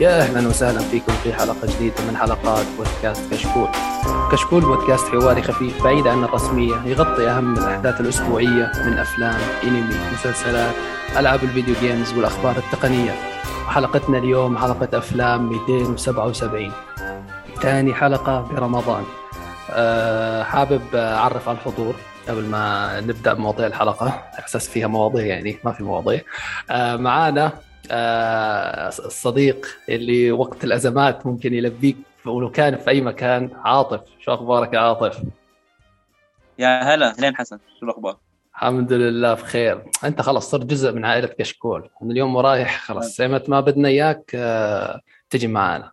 يا أهلا وسهلا فيكم في حلقة جديدة من حلقات بودكاست كشكول. كشكول بودكاست حواري خفيف بعيد عن الرسمية يغطي أهم الأحداث الأسبوعية من أفلام، أنمي، مسلسلات، ألعاب الفيديو جيمز والأخبار التقنية. وحلقتنا اليوم حلقة أفلام 277 ثاني حلقة برمضان. أه حابب أعرف على الحضور قبل ما نبدأ بمواضيع الحلقة أساس فيها مواضيع يعني ما في مواضيع أه معانا الصديق اللي وقت الأزمات ممكن يلبيك ولو كان في أي مكان عاطف. شو أخبارك يا عاطف؟ يا هلا هلين حسن. شو الأخبار؟ الحمد لله بخير. أنت خلاص صرت جزء من عائلة كشكول. من اليوم ورايح خلاص نعم. ما بدنا إياك آه، تجي معنا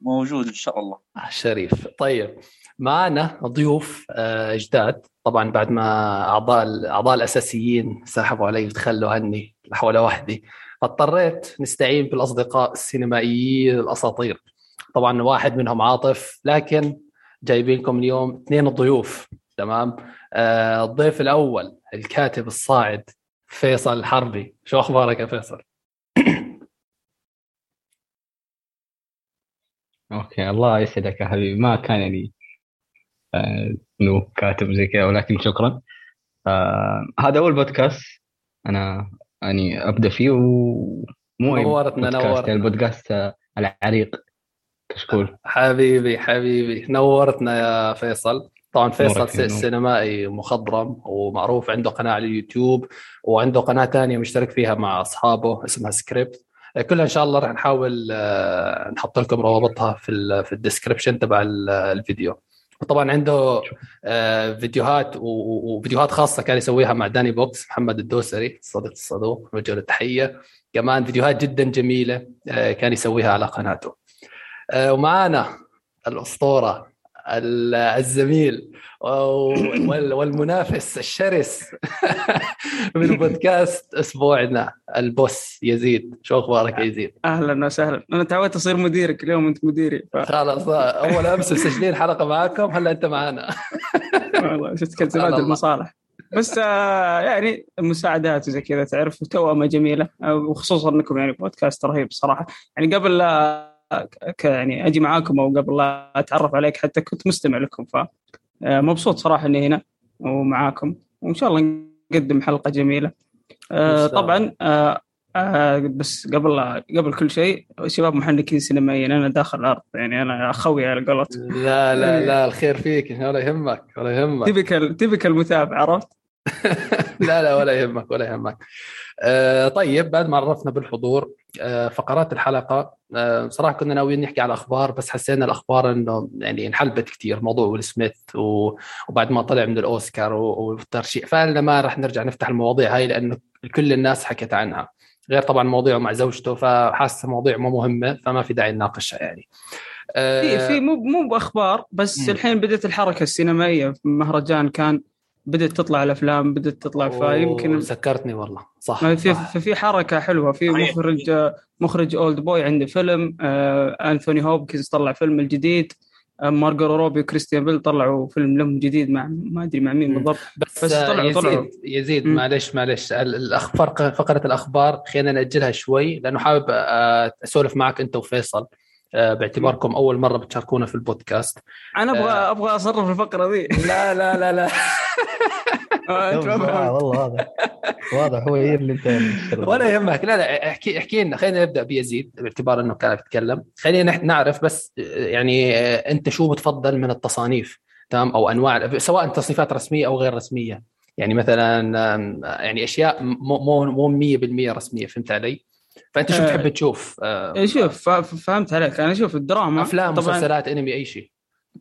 موجود إن شاء الله. شريف. طيب معنا ضيوف آه، جداد طبعا بعد ما أعضاء الاعضاء الأساسيين سحبوا علي وتخلوا عني لحوله وحدي. فاضطريت نستعين بالأصدقاء السينمائيين الأساطير. طبعا واحد منهم عاطف لكن جايبين لكم اليوم اثنين ضيوف تمام؟ آه الضيف الأول الكاتب الصاعد فيصل الحربي. شو أخبارك يا فيصل؟ أوكي الله يسعدك يا حبيبي. ما كان يعني آه إنه كاتب زي كذا ولكن شكرا. آه هذا أول بودكاست. أنا يعني أبدأ فيه ومو نورتنا نورتنا البودكاست العريق كشكول. حبيبي حبيبي. نورتنا يا فيصل. طبعا فيصل سينمائي مخضرم ومعروف عنده قناة على اليوتيوب وعنده قناة ثانية مشترك فيها مع أصحابه اسمها سكريبت كلها إن شاء الله راح نحاول آه، نحط لكم روابطها في في ال description تبع الفيديو. وطبعا عنده آه، فيديوهات وفيديوهات خاصة كان يسويها مع داني بوكس محمد الدوسري الصديق الصدوق له التحية. كمان فيديوهات جدا جميلة آه، كان يسويها على قناته. آه، ومعانا الأسطورة الزميل والمنافس الشرس من بودكاست أسبوعنا البوس يزيد. شو أخبارك يا يزيد؟ أهلا وسهلا. أنا تعودت أصير مديرك اليوم أنت مديري ف... خلاص أول أمس مسجلين حلقة معاكم هلا أنت معانا. والله شفت كلمات المصالح بس آه يعني المساعدات وزي كذا تعرف توأمة جميلة وخصوصا إنكم يعني بودكاست رهيب صراحة. يعني قبل يعني أجي معاكم أو قبل لا أتعرف عليك حتى كنت مستمع لكم ف آه، مبسوط صراحة إني هنا ومعاكم وإن شاء الله نقدم حلقة جميلة آه، طبعا آه، بس قبل قبل كل شيء شباب محنكين سينمائيين أنا داخل الأرض يعني أنا أخوي على قولتهم لا لا إيه. لا الخير فيك ولا يهمك ولا يهمك تبك تبك المتابع عرفت؟ لا لا ولا يهمك ولا يهمك. آه طيب بعد ما عرفنا بالحضور آه فقرات الحلقة آه صراحة كنا ناويين نحكي على الأخبار بس حسينا الأخبار إنه يعني انحلبت كثير موضوع ويل سميث وبعد ما طلع من الأوسكار والترشيح. فقلنا ما راح نرجع نفتح المواضيع هاي لأنه كل الناس حكت عنها. غير طبعا مواضيعه مع زوجته فحاسة مواضيع مو مهمة فما في داعي نناقشها يعني. في في مو مو بأخبار بس م. الحين بدأت الحركة السينمائية. في مهرجان كان بدأت تطلع الأفلام بدأت تطلع فيمكن سكرتني والله. صح في في حركة حلوة في مخرج مخرج أولد بوي عنده فيلم آه أنثوني هوبكنز طلع فيلم الجديد آه مارجو روبي وكريستيان بيل طلعوا فيلم لهم جديد مع ما أدري مع مين بالضبط بس, بس طلعوا يزيد طلعوا يزيد معلش معلش الأخبار فقرة الأخبار خلينا نأجلها شوي لأنه حابب آه، أسولف معك أنت وفيصل. باعتباركم أول مرة بتشاركونا في البودكاست. أنا أبغى آه أبغى أصرف الفقرة ذي. لا لا لا لا. آه والله واضح واضح هو اللي أنت ولا يهمك. لا لا احكي احكي لنا. خلينا نبدأ بيزيد باعتبار إنه كان يتكلم خلينا نعرف بس يعني آه، أنت شو بتفضل من التصانيف؟ تمام؟ أو أنواع سواء تصنيفات رسمية أو غير رسمية. يعني مثلا يعني أشياء مو مو 100% رسمية فهمت علي؟ فأنت شو بتحب تشوف؟ آه شوف فهمت عليك. أنا أشوف الدراما أفلام مسلسلات أنمي أي شيء.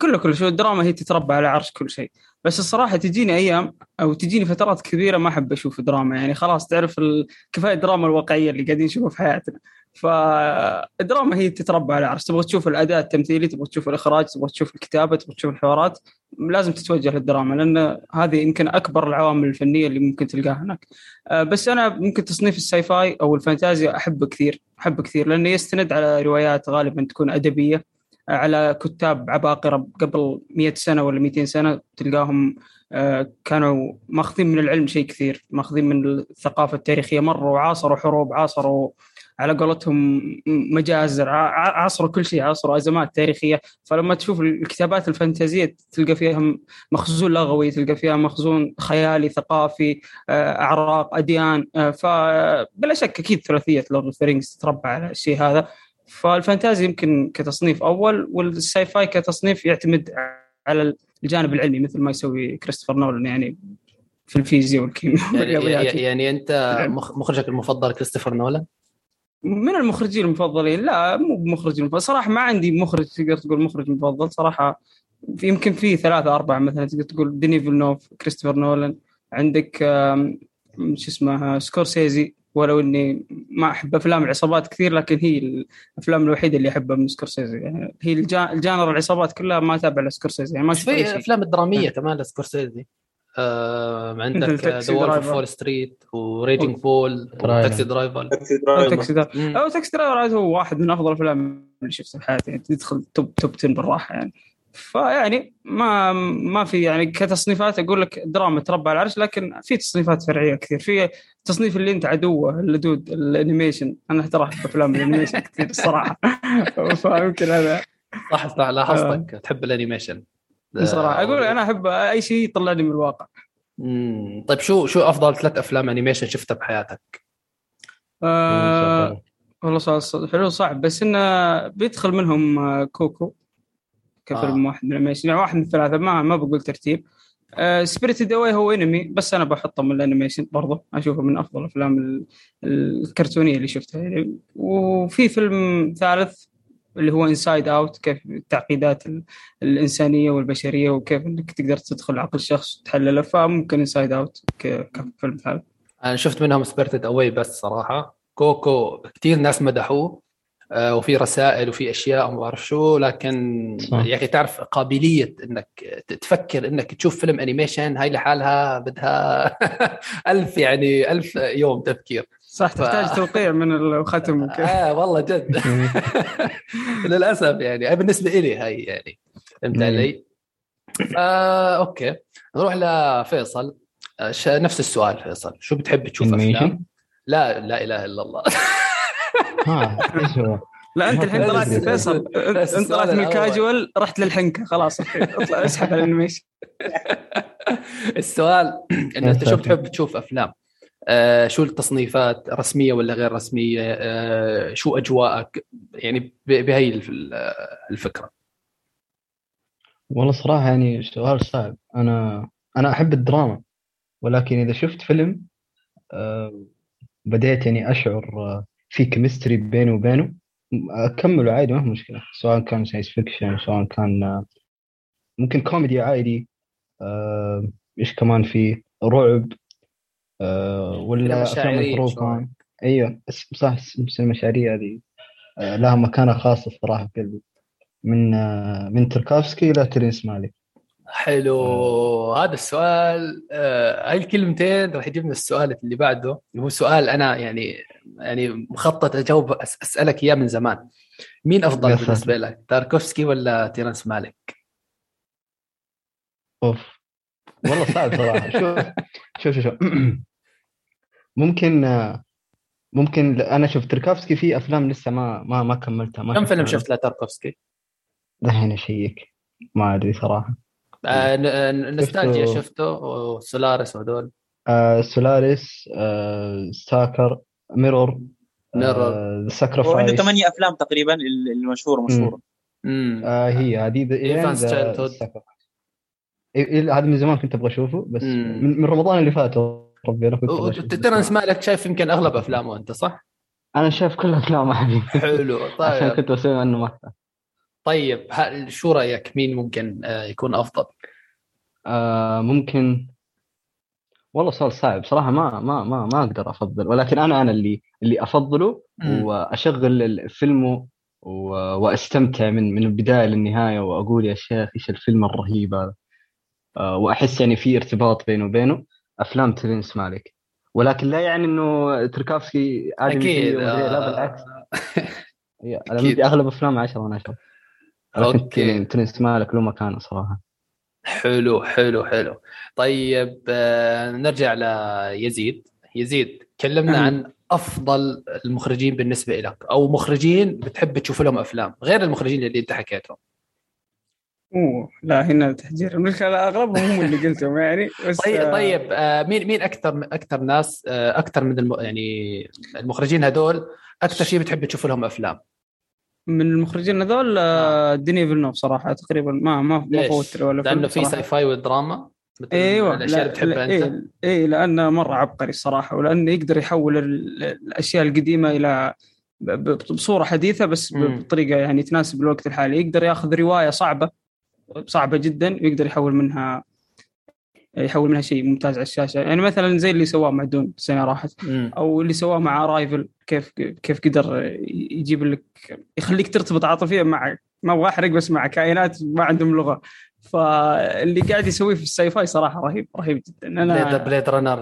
كله كله. شو الدراما هي تتربى على عرش كل شيء. بس الصراحة تجيني أيام أو تجيني فترات كبيرة ما أحب أشوف دراما يعني خلاص تعرف كفاية الدراما الواقعية اللي قاعدين نشوفها في حياتنا. فالدراما هي تتربى على عرش تبغى تشوف الاداء التمثيلي تبغى تشوف الإخراج تبغى تشوف الكتابة تبغى تشوف الحوارات لازم تتوجه للدراما لأن هذه يمكن أكبر العوامل الفنية اللي ممكن تلقاها هناك. آه، بس أنا ممكن تصنيف ال sci-fi أو الفانتازيا أحبه كثير أحبه كثير لأنه يستند على روايات غالبا تكون أدبية على كتاب عباقرة قبل 100 سنة ولا 200 سنة تلقاهم آه، كانوا ماخذين من العلم شيء كثير ماخذين من الثقافة التاريخية مره وعاصروا حروب عاصروا على قولتهم مجازر عصروا كل شيء عصروا أزمات تاريخية. فلما تشوف الكتابات الفانتازية تلقى فيها مخزون لغوي تلقى فيها مخزون خيالي ثقافي آه، أعراق أديان آه، فبلا شك أكيد ثلاثية Lord of Rings تتربع على الشيء هذا. فال fantasy يمكن كتصنيف أول وال sci-fi كتصنيف يعتمد على الجانب العلمي مثل ما يسوي كريستوفر نولان يعني في الفيزياء والكيمياء يعني, يعني أنت مخ- مخرجك المفضل كريستوفر نولان؟ من المخرجين المفضلين؟ لا مو بمخرج المفضل صراحة ما عندي مخرج تقدر تقول مخرج مفضل. صراحة في يمكن في ثلاثة أربعة مثلا تقدر تقول. ديني فيلنوف كريستوفر نولان. عندك شو اسمه سكورسيزي. ولو إني ما أحب أفلام العصابات كثير لكن هي الأفلام الوحيدة اللي أحبها من سكورسيزي. يعني هي الجا- ال genre العصابات كلها ما اتابع لسكورسيزي. يعني ما في أفلام درامية كمان لسكورسيزي. آه عندك The Taxi و Wolf of. Wall Street و Raging Bull driver. و Taxi Driver. Taxi أو Driver Taxi Driver. أو Taxi Driver هو واحد من أفضل الأفلام اللي شفتها في حياتي. يعني تدخل top top 10 بالراحة يعني. فيعني ما ما في يعني كتصنيفات أقول لك دراما تربى على العرش لكن في تصنيفات فرعية كثير. في تصنيف اللي أنت عدوه اللدود ال animation أنا ترى احب أفلام ال animation كثير الصراحة. فيمكن هذا. صح صح لاحظتك. تحب ال animation بصراحة أقول أنا أحب أي شيء يطلعني من الواقع مم. طيب شو شو أفضل ثلاث أفلام animation شفتها بحياتك؟ آه والله سؤال ص- حلو صعب بس إنه بيدخل منهم آه، Coco كفيلم آه. واحد من ال animation يعني واحد من الثلاثه ما ما بقول ترتيب Spirited Away هو انمي بس أنا بحطه من ال animation برضه أشوفه من أفضل الافلام ال- الكرتونية اللي شفتها يعني وفي فيلم ثالث اللي هو Inside Out كيف التعقيدات ال- الإنسانية والبشرية وكيف إنك تقدر تدخل عقل شخص وتحلله فممكن Inside Out كفيلم ثالث. أنا شفت منهم Spirited Away بس صراحة. Coco كثير ناس مدحوه آه، وفي رسائل وفي أشياء وما بعرف شو لكن صح. يا أخي تعرف قابلية إنك تفكر إنك تشوف فيلم animation هاي لحالها بدها ألف يعني ألف يوم تفكير. صح تحتاج توقيع من الختم وكذا آه والله جد للأسف يعني أنا بالنسبة لي هاي يعني فهمت. علي؟ آه okay نروح لفيصل آه، ش- نفس السؤال فيصل شو بتحب تشوف أفلام؟ لا لا إله إلا الله ها إيش هو؟ لا أنت الحين طلعت فيصل أنت طلعت من. الكاجوال رحت للحنكة خلاص. اطلع اسحب على الانيميشن السؤال إنه أنت شو بتحب تشوف أفلام؟ آه شو التصنيفات رسمية ولا غير رسمية؟ آه شو أجواءك؟ يعني بهي الف- الفكرة والله صراحة يعني سؤال صعب أنا أنا أحب الدراما ولكن إذا شفت فيلم آه، بديت يعني أشعر آه، في chemistry بيني وبينه أكمله عادي ما في مشكلة سواء كان science fiction سواء كان ممكن كوميدي عادي إيش كمان في رعب ولا مشاعرية الحروب شوي. كمان أيوه بس صح بس المشاعرية هذه آه، لها مكانة خاصة الصراحة في قلبي. من آه، من تاركوفسكي إلى تيرنس مالك. حلو. هذا السؤال آه هاي الكلمتين راح يجيبنا السؤال اللي بعده. اللي هو سؤال أنا يعني يعني مخطط أجاوب أسألك إياه من زمان. مين أفضل. بالنسبة لك تاركوفسكي ولا تيرنس مالك؟ أوف. والله صعب صراحة. شوف شوف شوف, شوف. ممكن ممكن أنا شوف تاركوفسكي في أفلام لسه ما ما ما كملتها ما كم فيلم. شفت لتاركوفسكي؟ دحين اشيك ما أدري صراحة آه ن- آه، Nostalghia شفته. شفته و Solaris وهدول آه Solaris آه Stalker Mirror Mirror. آه وعنده Sacrifice ثمانية أفلام تقريبا ال- المشهوره مشهوره آه هي هذه. Sacrifice. إيه، إيه، هذا من زمان كنت أبغى أشوفه بس مم. من, من رمضان اللي فات ربي أنا كنت. تيرنس مالك شايف يمكن أغلب أفلامه أنت صح؟ أنا شايف كل أفلامه حبيبي حلو عشان طيب كنت بسوي عنه مقطع طيب شو رأيك مين ممكن آه، يكون أفضل؟ آه ممكن والله سؤال صعب صراحة ما ما ما ما أقدر أفضل ولكن أنا أنا اللي اللي أفضله. وأشغل الفيلم و- وأستمتع من من البداية للنهاية وأقول يا شيخ إيش الفيلم الرهيب هذا آه وأحس يعني في ارتباط بينه وبينه أفلام تيرنس مالك. ولكن لا يعني إنه تاركوفسكي ادمي أكيد سيء ومدري إيه، لا آه، بالعكس. أنا. مدي أغلب افلام 10 من 10 okay. ولكن تيرنس مالك له مكانة صراحة. حلو حلو حلو. طيب آه، نرجع ليزيد يزيد. كلمنا. عن أفضل المخرجين بالنسبة لك أو مخرجين بتحب تشوف لهم أفلام غير المخرجين اللي أنت حكيتهم. أوه لا هنا تحجير المشكلة أغلبهم هم اللي قلتهم يعني بس طيب آه، طيب آه مين مين أكثر أكثر ناس آه أكثر من الم... يعني المخرجين هدول أكثر شيء بتحب تشوف لهم أفلام من المخرجين هذول آه، ديني فيلنوف صراحة تقريبا ما ما ما أفوت ولا لأنه فيلم في صراحة. sci-fi والدراما مثل أيوه الأشياء اللي بتحبها أنت اي إيه لأنه مرة عبقري الصراحه ولأنه يقدر يحول ال- الأشياء القديمة إلى بصورة حديثة بس. بطريقة يعني تناسب الوقت الحالي يقدر ياخذ رواية صعبة صعبة جدا ويقدر يحول منها يحول منها شيء ممتاز على الشاشة. يعني مثلا زي اللي سواه مع Dune السنة راحت. أو اللي سواه مع Arrival كيف كيف قدر يجيب لك يخليك ترتبط عاطفيا مع ما أبغى أحرق بس مع كائنات ما عندهم لغة. فاللي قاعد يسويه في ال sci-fi صراحة رهيب رهيب جدا. أنا Blade Runner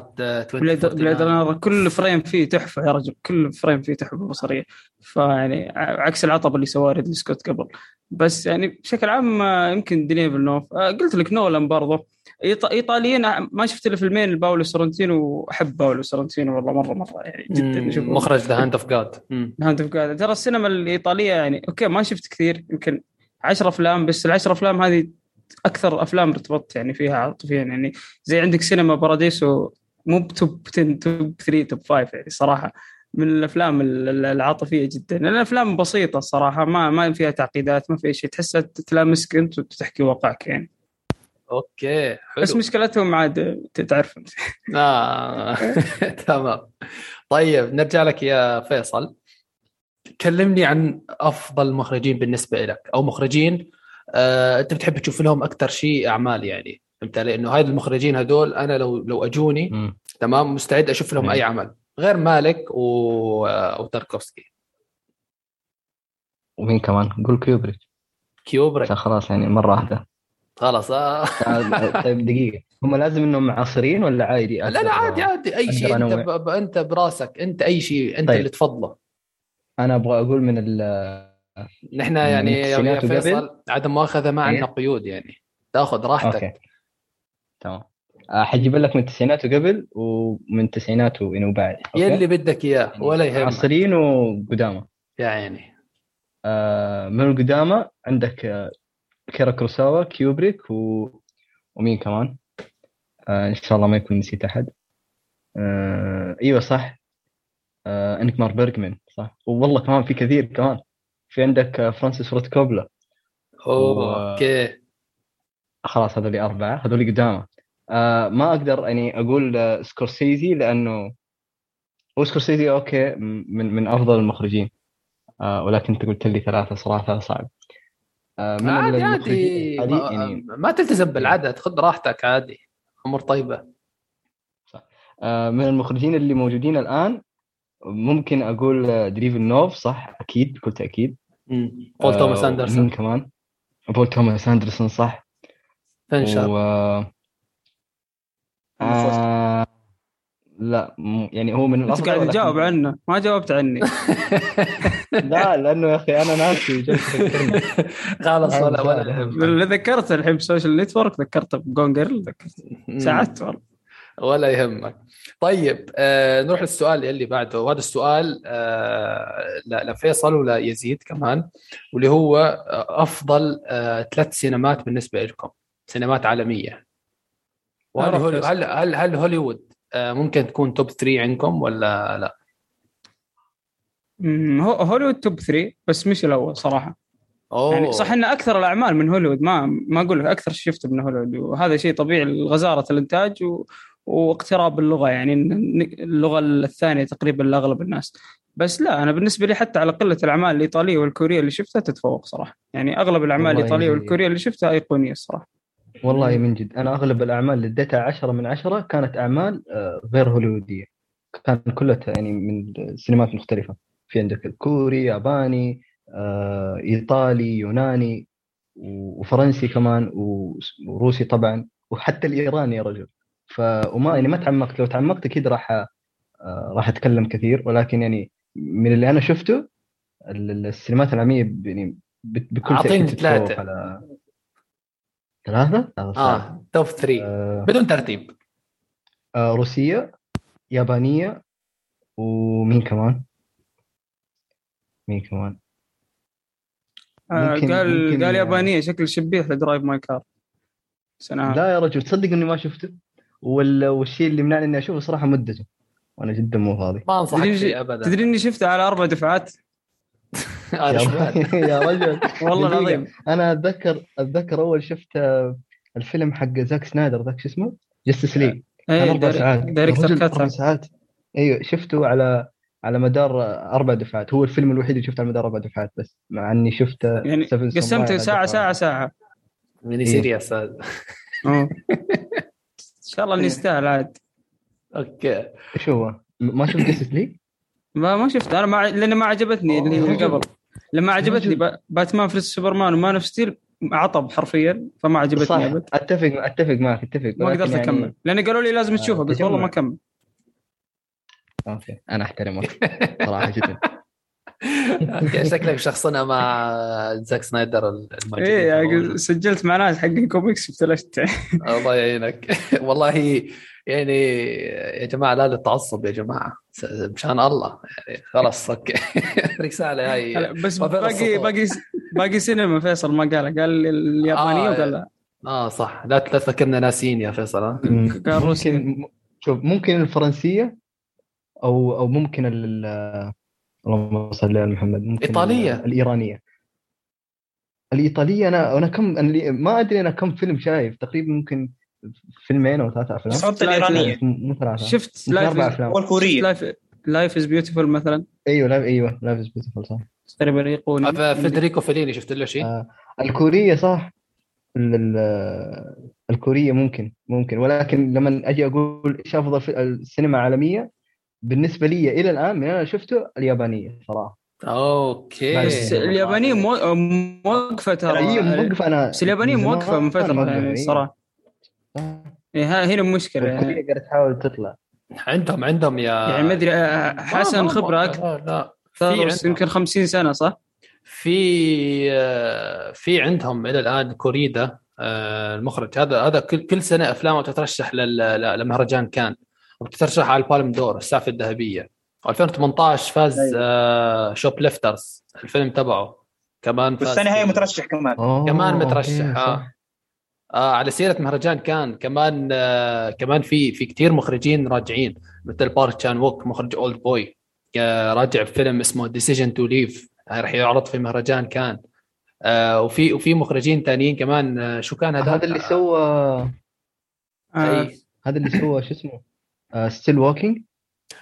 Blade, Blade Runner كل frame فيه تحفة يا رجل كل frame فيه تحفة بصرية. فيعني عكس العطب اللي سواه ريدلي سكوت قبل. بس يعني بشكل عام آه، يمكن ديني فيلنوف. آه، قلت لك نولان برضه إيطاليين آه، ما شفت إلا فيلمين لباولو سورنتينو وأحب باولو سورنتينو والله مرة مرة يعني جدا أشوفه. مخرج The Hand of God Hand of God ترى السينما الإيطالية يعني أوكي ما شفت كثير يمكن 10 أفلام بس العشر أفلام هذه أكثر أفلام ارتبطت يعني فيها عاطفيا يعني. زي عندك سينما باراديسو مو ب top 10 top 3 top 5 يعني صراحة. من الأفلام ال- ال- العاطفية جدا. لأن الأفلام بسيطة الصراحه ما ما فيها تعقيدات ما فيها شيء. تحسها تلامسك أنت وتحكي واقعك يعني. أوكي حلو. بس مشكلتهم عاد تعرف أنت. آه. تمام. طيب نرجع لك يا فيصل. كلمني عن أفضل مخرجين بالنسبة لك أو مخرجين آه، أنت بتحب تشوف لهم أكثر شيء أعمال يعني فهمت علي؟ إنه هاي المخرجين هدول أنا لو لو أجوني مم. تمام مستعد أشوف لهم مم. أي عمل. غير مالك و... وتاركوفسكي ومين كمان؟ قول كيوبريك كيوبريك خلاص يعني مرة واحدة خلاص آه. طيب دقيقة هم لازم إنهم معاصرين ولا عادي؟ لا لا عادي عادي أي شيء أنت. ب... ب... أنت براسك أنت أي شيء أنت طيب. اللي تفضله أنا أبغى أقول من ال نحن يعني يا؟ فيصل عدم مؤاخذة ما عندنا إيه. قيود يعني تأخذ راحتك تمام حجيب لك من التسعينات وقبل ومن التسعينات وبعد؟ يلي بدك إياه يعني ولا يهمك. عصريين وقدامى. يا عيني. آه، من القدامى عندك آه، كيرا كروساوا كيوبريك و... ومين كمان؟ آه، إن شاء الله ما يكون نسيت أحد. آه، إيوه صح. آه، إنكمار بيرجمان صح. والله كمان في كثير كمان. في عندك آه، فرانسيس فورد كوبولا. أوه و- أوكي. خلاص هذول أربعة. هذول قدامى. آه ما أقدر يعني أقول آه سكورسيزي لأنه هو سكورسيزي أوكي م- من من أفضل المخرجين آه ولكن أنت قلت لي ثلاثة صراحة صعب. آه من عادي عادي. ما, يعني. ما تلتزم بالعدد خذ راحتك عادي. أمور طيبة. آه من المخرجين اللي موجودين الآن ممكن أقول آه ديني فيلنوف صح؟ أكيد بكل تأكيد. بول توماس اندرسون كمان؟ بول توماس أندرسون صح؟ فينشر و... آه لا يعني هو من الأفضل قاعد تجاوب عنه ما جاوبت عني. لا لأنه يا أخي أنا ناسي خلاص ولا ولا ذكرت الحين ب Social Network ذكرته ب Gone Girl ذكرت. ساعدت والله. ولا يهمك. طيب آه نروح للسؤال اللي بعده. وهذا السؤال آه لفيصل ولا يزيد كمان واللي هو آه، أفضل آه ثلاث سينمات بالنسبة لكم. سينمات عالمية. وهل أعرف هولي فيصل. هل هل, هل هوليوود آه ممكن تكون top 3 عندكم ولا لا؟ هوليوود توب 3 بس مش الأول صراحة. أوه. يعني صح إن أكثر الأعمال من هوليوود ما ما أقول لك أكثر شفته من هوليوود. وهذا شيء طبيعي غزاره الإنتاج و... واقتراب اللغة. يعني اللغة الثانية تقريبا لأغلب الناس. بس لا أنا بالنسبة لي حتى على قلة الأعمال الإيطالية والكورية اللي شفتها تتفوق صراحة. يعني أغلب الأعمال الإيطالية والكورية اللي شفتها أيقونية الصراحة. والله من جد أنا أغلب الأعمال اللي اديتها 10 من 10 كانت أعمال آه، غير هوليووديه كان كلها يعني من سينمات مختلفة. في عندك الكوري ياباني آه، إيطالي يوناني وفرنسي كمان وس- وروسي طبعا وحتى الإيراني يا رجل. ف وما يعني ما تعمقت. لو تعمقت أكيد راح آه، راح أتكلم كثير. ولكن يعني من اللي أنا شفته ال- ال- السينمات العالميه يعني بكل ثلاثة. على ثلاثة؟ آه top 3 آه، بدون ترتيب. آه، روسية يابانية ومين كمان؟ مين كمان؟ آه، ممكن- قال ممكن- قال يابانية شكل شبيه ل Drive My Car سنة لا يا رجل تصدق إني ما شفته. وال... والشيء اللي منعني إني أشوفه صراحة مدته. وأنا جدا مو فاضي. ما أنصحك تدري ابدا. تدري إني شفته على أربع دفعات؟ يا, رجل والله. العظيم أنا أتذكر أتذكر أول شفت آه، الفيلم حق زاك سنايدر ذاك شو اسمه؟ Justice League إيه، يا رجل، cut أربع ساعات إيوه شفته على على مدار أربع دفعات هو الفيلم الوحيد اللي شفته على مدار أربع دفعات بس مع إني شفته يعني قسمته ساعة واحدة. ساعة ميني إيه. series هذا. إن شاء الله انه يستاهل عاد أوكي إيش هو؟ ما شفت Justice League؟ ما ما شفت أنا ما لأن ما عجبتني اللي. قبل لما عجبتني Batman v Superman و Man of Steel عطب حرفيا فما عجبتني صح اتفق أتفق معك أتفق. ما قدرت يعني- أكمل. لأن قالوا لي لازم آه، تشوفه قلت والله ما. أكمل. أوكي. أنا أحترمك صراحة جدا. شكلك شخصنا مع زاك سنايدر المجنون إيه يعني سجلت مع ناس حق كوميكس بتلشت الله يعينك. والله يعني يا جماعة لا للتعصب يا جماعة. مشان الله يعني خلاص أوكي رساله هاي بس باقي. باقي باقي سينما فيصل ما قال قال اليابانية آه، وقال لا آه صح لا لا تفكرنا ناسيين يا فيصل ها؟ قال روسي شوف ممكن الفرنسية أو أو ممكن ال اللهم صل على محمد ممكن إيطالية. ال- الإيرانية الإيطالية أنا أنا كم أنا ما أدري أنا كم فيلم شايف تقريبا ممكن فيلمين أو ثلاثة أفلام. بس حط الإيرانية. مو ثلاثة. شفت ممكن أربع Life أفلام. والكورية. Life Life Is Beautiful مثلا؟ أيوه لا أيوه Life Is Beautiful صح. تقريبا هذا فيدريكو فيليني شفت له شيء؟ آه الكورية صح. ال- ال- الكورية ممكن ممكن. ولكن لما أجي أقول إيش أفضل في السينما العالمية بالنسبة لي إلى الآن من أنا شفته اليابانية صراحة. أوكي. بس اليابانية مو- موقفه ترى. هي موقفه أنا بس اليابانية موقفه من فترة يعني إيه. آه. إيه ها- هنا المشكلة يعني, قاعدة تحاول تطلع. عندهم عندهم يا يعني ما أدري آه، حسن خبره لا أكثر لا في يمكن 50 سنة صح؟ في آه، في عندهم إلى الآن كوريدا آه، المخرج. هذا هذا كل كل سنة أفلامه تترشح لمهرجان كان وبتترشح على ال Palme d'Or السعفه الذهبيه 2018 فاز. Shoplifters الفيلم تبعه. كمان فاز والسنة هاي مترشح كمان. أوه، كمان أوكي، مترشح صح. آه. آه على سيرة مهرجان كان كمان آه كمان في في كثير مخرجين راجعين مثل بارك تشان ووك مخرج Oldboy آه راجع بفيلم اسمه Decision to Leave راح يعرض في مهرجان كان آه وفي وفي مخرجين ثانيين كمان آه شو كان هذا هذا اللي سوى آه،. هذا اللي سوى شو اسمه Still Walking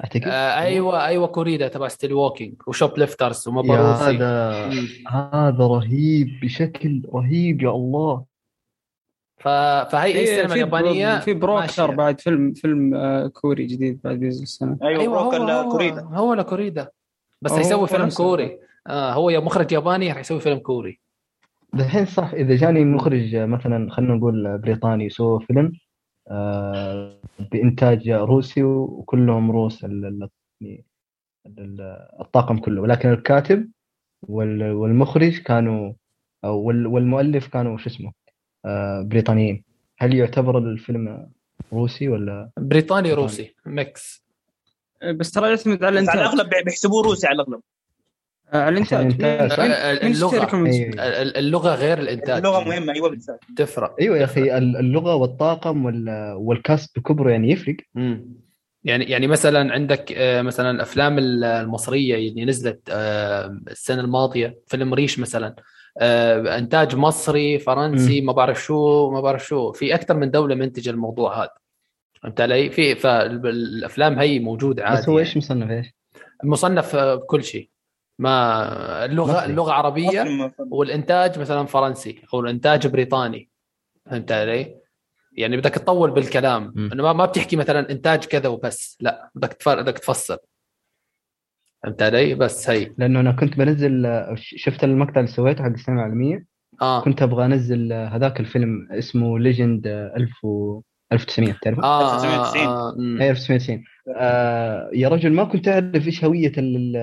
أعتقد آه أيوه أيوه كوريدا تبع Still Walking و Shoplifters ومبروسي هذا هذا رهيب بشكل رهيب يا الله. فهي في السينما في اليابانية برو- في Broker. بعد فيلم فيلم آه، كوري جديد بعد بينزل السنة. أيوه, أيوة هو Broker لكوريدا هو, هو لكوريدا بس هو حيسوي فيلم. كوري. آه هو يا مخرج ياباني راح يسوي فيلم كوري. دحين صح إذا جاني مخرج مثلا خلينا نقول بريطاني يسوي فيلم آه، بإنتاج روسي وكلهم روس ال- ال- يعني ال- الطاقم كله. ولكن الكاتب وال- والمخرج كانوا وال- والمؤلف كانوا شو اسمه آه، بريطانيين هل يعتبر الفيلم روسي ولا بريطاني روسي mix. آه، بس ترى يعتمد على بس على الإنتاج. الأغلب بيحسبوه روسي على الأغلب. آه، على الإنتاج. عشان الإنتاج، مين- صح؟ مين اللغة. اشترك من- أيوة. ال- اللغة غير الإنتاج. اللغة مهمة أيوه بالذات تفرق. أيوه يا أخي ال- اللغة والطاقم وال- وال cast بكبره يعني يفرق. مم. يعني يعني مثلا عندك آه، مثلا الأفلام ال- المصرية اللي نزلت السنة الماضية فيلم ريش مثلا. إنتاج مصري فرنسي ما بعرف شو ما بعرف شو في أكثر من دولة منتجة الموضوع هذا فهمت علي؟ في فالافلام هي موجودة عادي بس هو يعني. إيش مصنف إيش؟ مصنف آه، بكل شيء ما اللغة مصري. اللغة عربية والإنتاج مثلا فرنسي أو الإنتاج بريطاني فهمت علي؟ يعني بدك تطول بالكلام. أنه ما ما بتحكي مثلا إنتاج كذا وبس لا بدك تفر... بدك تفصل فهمت علي؟ بس هي لأنه أنا كنت بنزل شفت المقطع اللي سويته حق السينما العالمية آه كنت أبغى أنزل هذاك الفيلم اسمه Legend 1000 و 1900 تعرفه؟ آه 1990. آه، آه، مم. أي 1990 آه يا رجل ما كنت أعرف إيش هوية ال-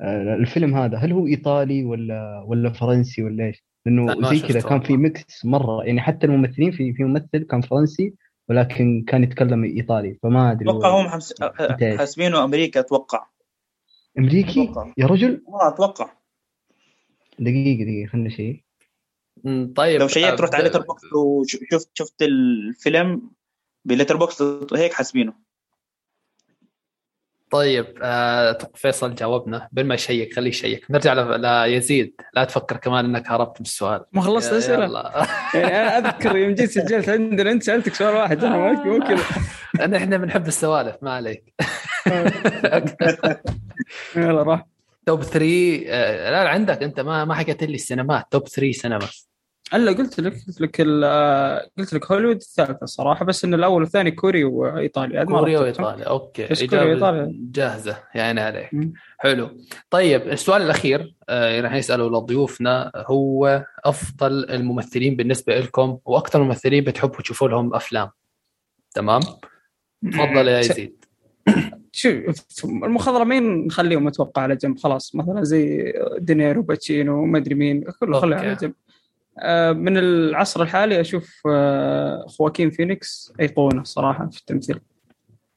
آه، الفيلم هذا هل هو إيطالي ولا ولا فرنسي ولا إيش؟ لأنه زي كذا كان في. mix مرة يعني حتى الممثلين في في ممثل كان فرنسي ولكن كان يتكلم إيطالي فما أدري أتوقع هم حاسبينه أمريكا أتوقع أمريكي؟ أتوقع. يا رجل؟ آه أتوقع. دقيقة دقيقة خلنا شيء. طيب. لو شيكت رحت على آه، Letterboxd وشفت شفت الفيلم ب Letterboxd هيك حاسبينه. طيب آه أتوقع فيصل جاوبنا. بين ما يشيك خليه يشيك. نرجع ليزيد لا تفكر كمان إنك هربت من السؤال. ما خلصت يا- أسئلة. يلا. يعني أنا أذكر يوم جيت سجلت عندنا أنت سألتك سؤال واحد. أنا ما مو كذا. نحن بنحب السوالف ما عليك. يلا راح. top 3 آه، لا لا عندك أنت ما ما حكيت لي السينمات top 3 سينما الا قلت لك قلت لك آه، قلت لك هوليوود الثالثة صراحة بس إن الأول والثاني كوري وإيطالي. هذا ما كوريا ربطتهم. وايطاليا أوكي. بس كوريا إجابة وإيطاليا. جاهزة. يعني عليك. مم. حلو. طيب السؤال الأخير آه راح نسأله لضيوفنا. هو أفضل الممثلين بالنسبة لكم وأكثر ممثلين بتحبوا تشوفوا لهم أفلام. تمام؟ تفضل يا يزيد. شوف المخضرمين نخليهم أتوقع على جنب خلاص. مثلا زي دينيرو باتشينو ما أدري مين كله خليه. على جنب. آه، من العصر الحالي أشوف آه، خواكين فينيكس أيقونة صراحة في التمثيل.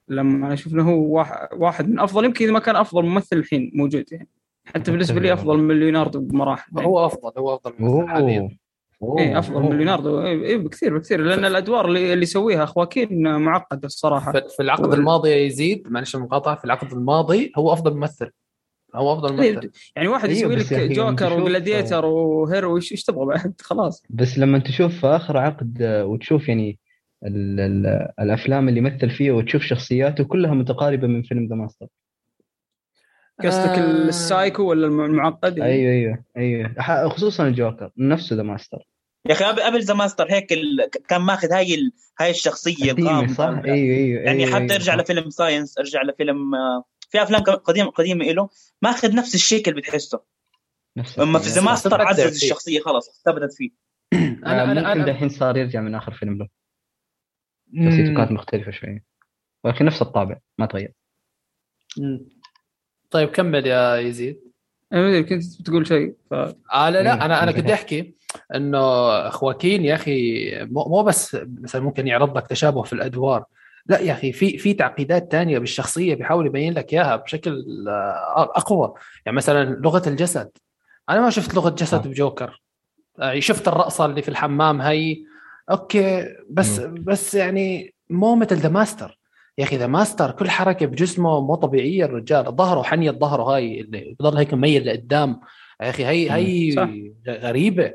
لما أشوف انه هو واحد, من أفضل يمكن إذا ما كان أفضل ممثل الحين موجود يعني. حتى بالنسبة لي أفضل من ليوناردو بمراحل. يعني. هو أفضل هو أفضل ممثل أوه. إيه أفضل من ليوناردو. اي إيه بكثير بكثير لأن الأدوار اللي, اللي يسويها خواكين معقده الصراحة. في في العقد الماضي يزيد معلش المقاطعة في العقد الماضي هو أفضل ممثل. هو أفضل إيه، ممثل. يعني واحد أيوه، يسوي لك Joker و Gladiator و Her و إيش تبغى بعد؟ خلاص. بس لما تشوف في آخر عقد آه، وتشوف يعني ال ال الأفلام اللي مثل فيها وتشوف شخصياته كلها متقاربة من فيلم The Master. قصدك آه. السايكو ولا الم- المعقد أيوه أيوه أيوه ح- خصوصا الجوكر نفسه The Master يا أخي قبل The Master هيك ال... كان ماخذ هاي ال... هاي الشخصية. صح أيوه أيوه يعني أيوه، حتى ارجع صح. لفيلم Signs ارجع لفيلم آه، في أفلام قديمه قديمة له ماخذ نفس الشكل بتحسه نفس أما في The. Master عزز. الشخصية خلاص استبدت فيه أنا آه، أنا ممكن أنا دحين صار يرجع من آخر فيلم له. شخصيته كانت مختلفة شوية ولكن نفس الطابع ما تغير. طيب كمل يا يزيد. أنا كنت بتقول شيء ف... آه لا إيه، لا أنا أنا صحيح. كنت أحكي إنه خواكين يا أخي مو مو بس مثلا ممكن يعرض لك تشابه في الأدوار. لا يا أخي في في تعقيدات تانية بالشخصية بيحاول يبين لك إياها بشكل آه، أقوى. يعني مثلا لغة الجسد. أنا ما شفت لغة جسد آه. بجوكر. آه، شفت الرقصة اللي في الحمام هي أوكي بس بس يعني مو مثل The Master. يا أخي The Master كل حركة بجسمه مو طبيعية الرجال ظهره حنيه ظهره هاي اللي بضل هيك مميل لقدام. يا أخي هي هي صح. غريبة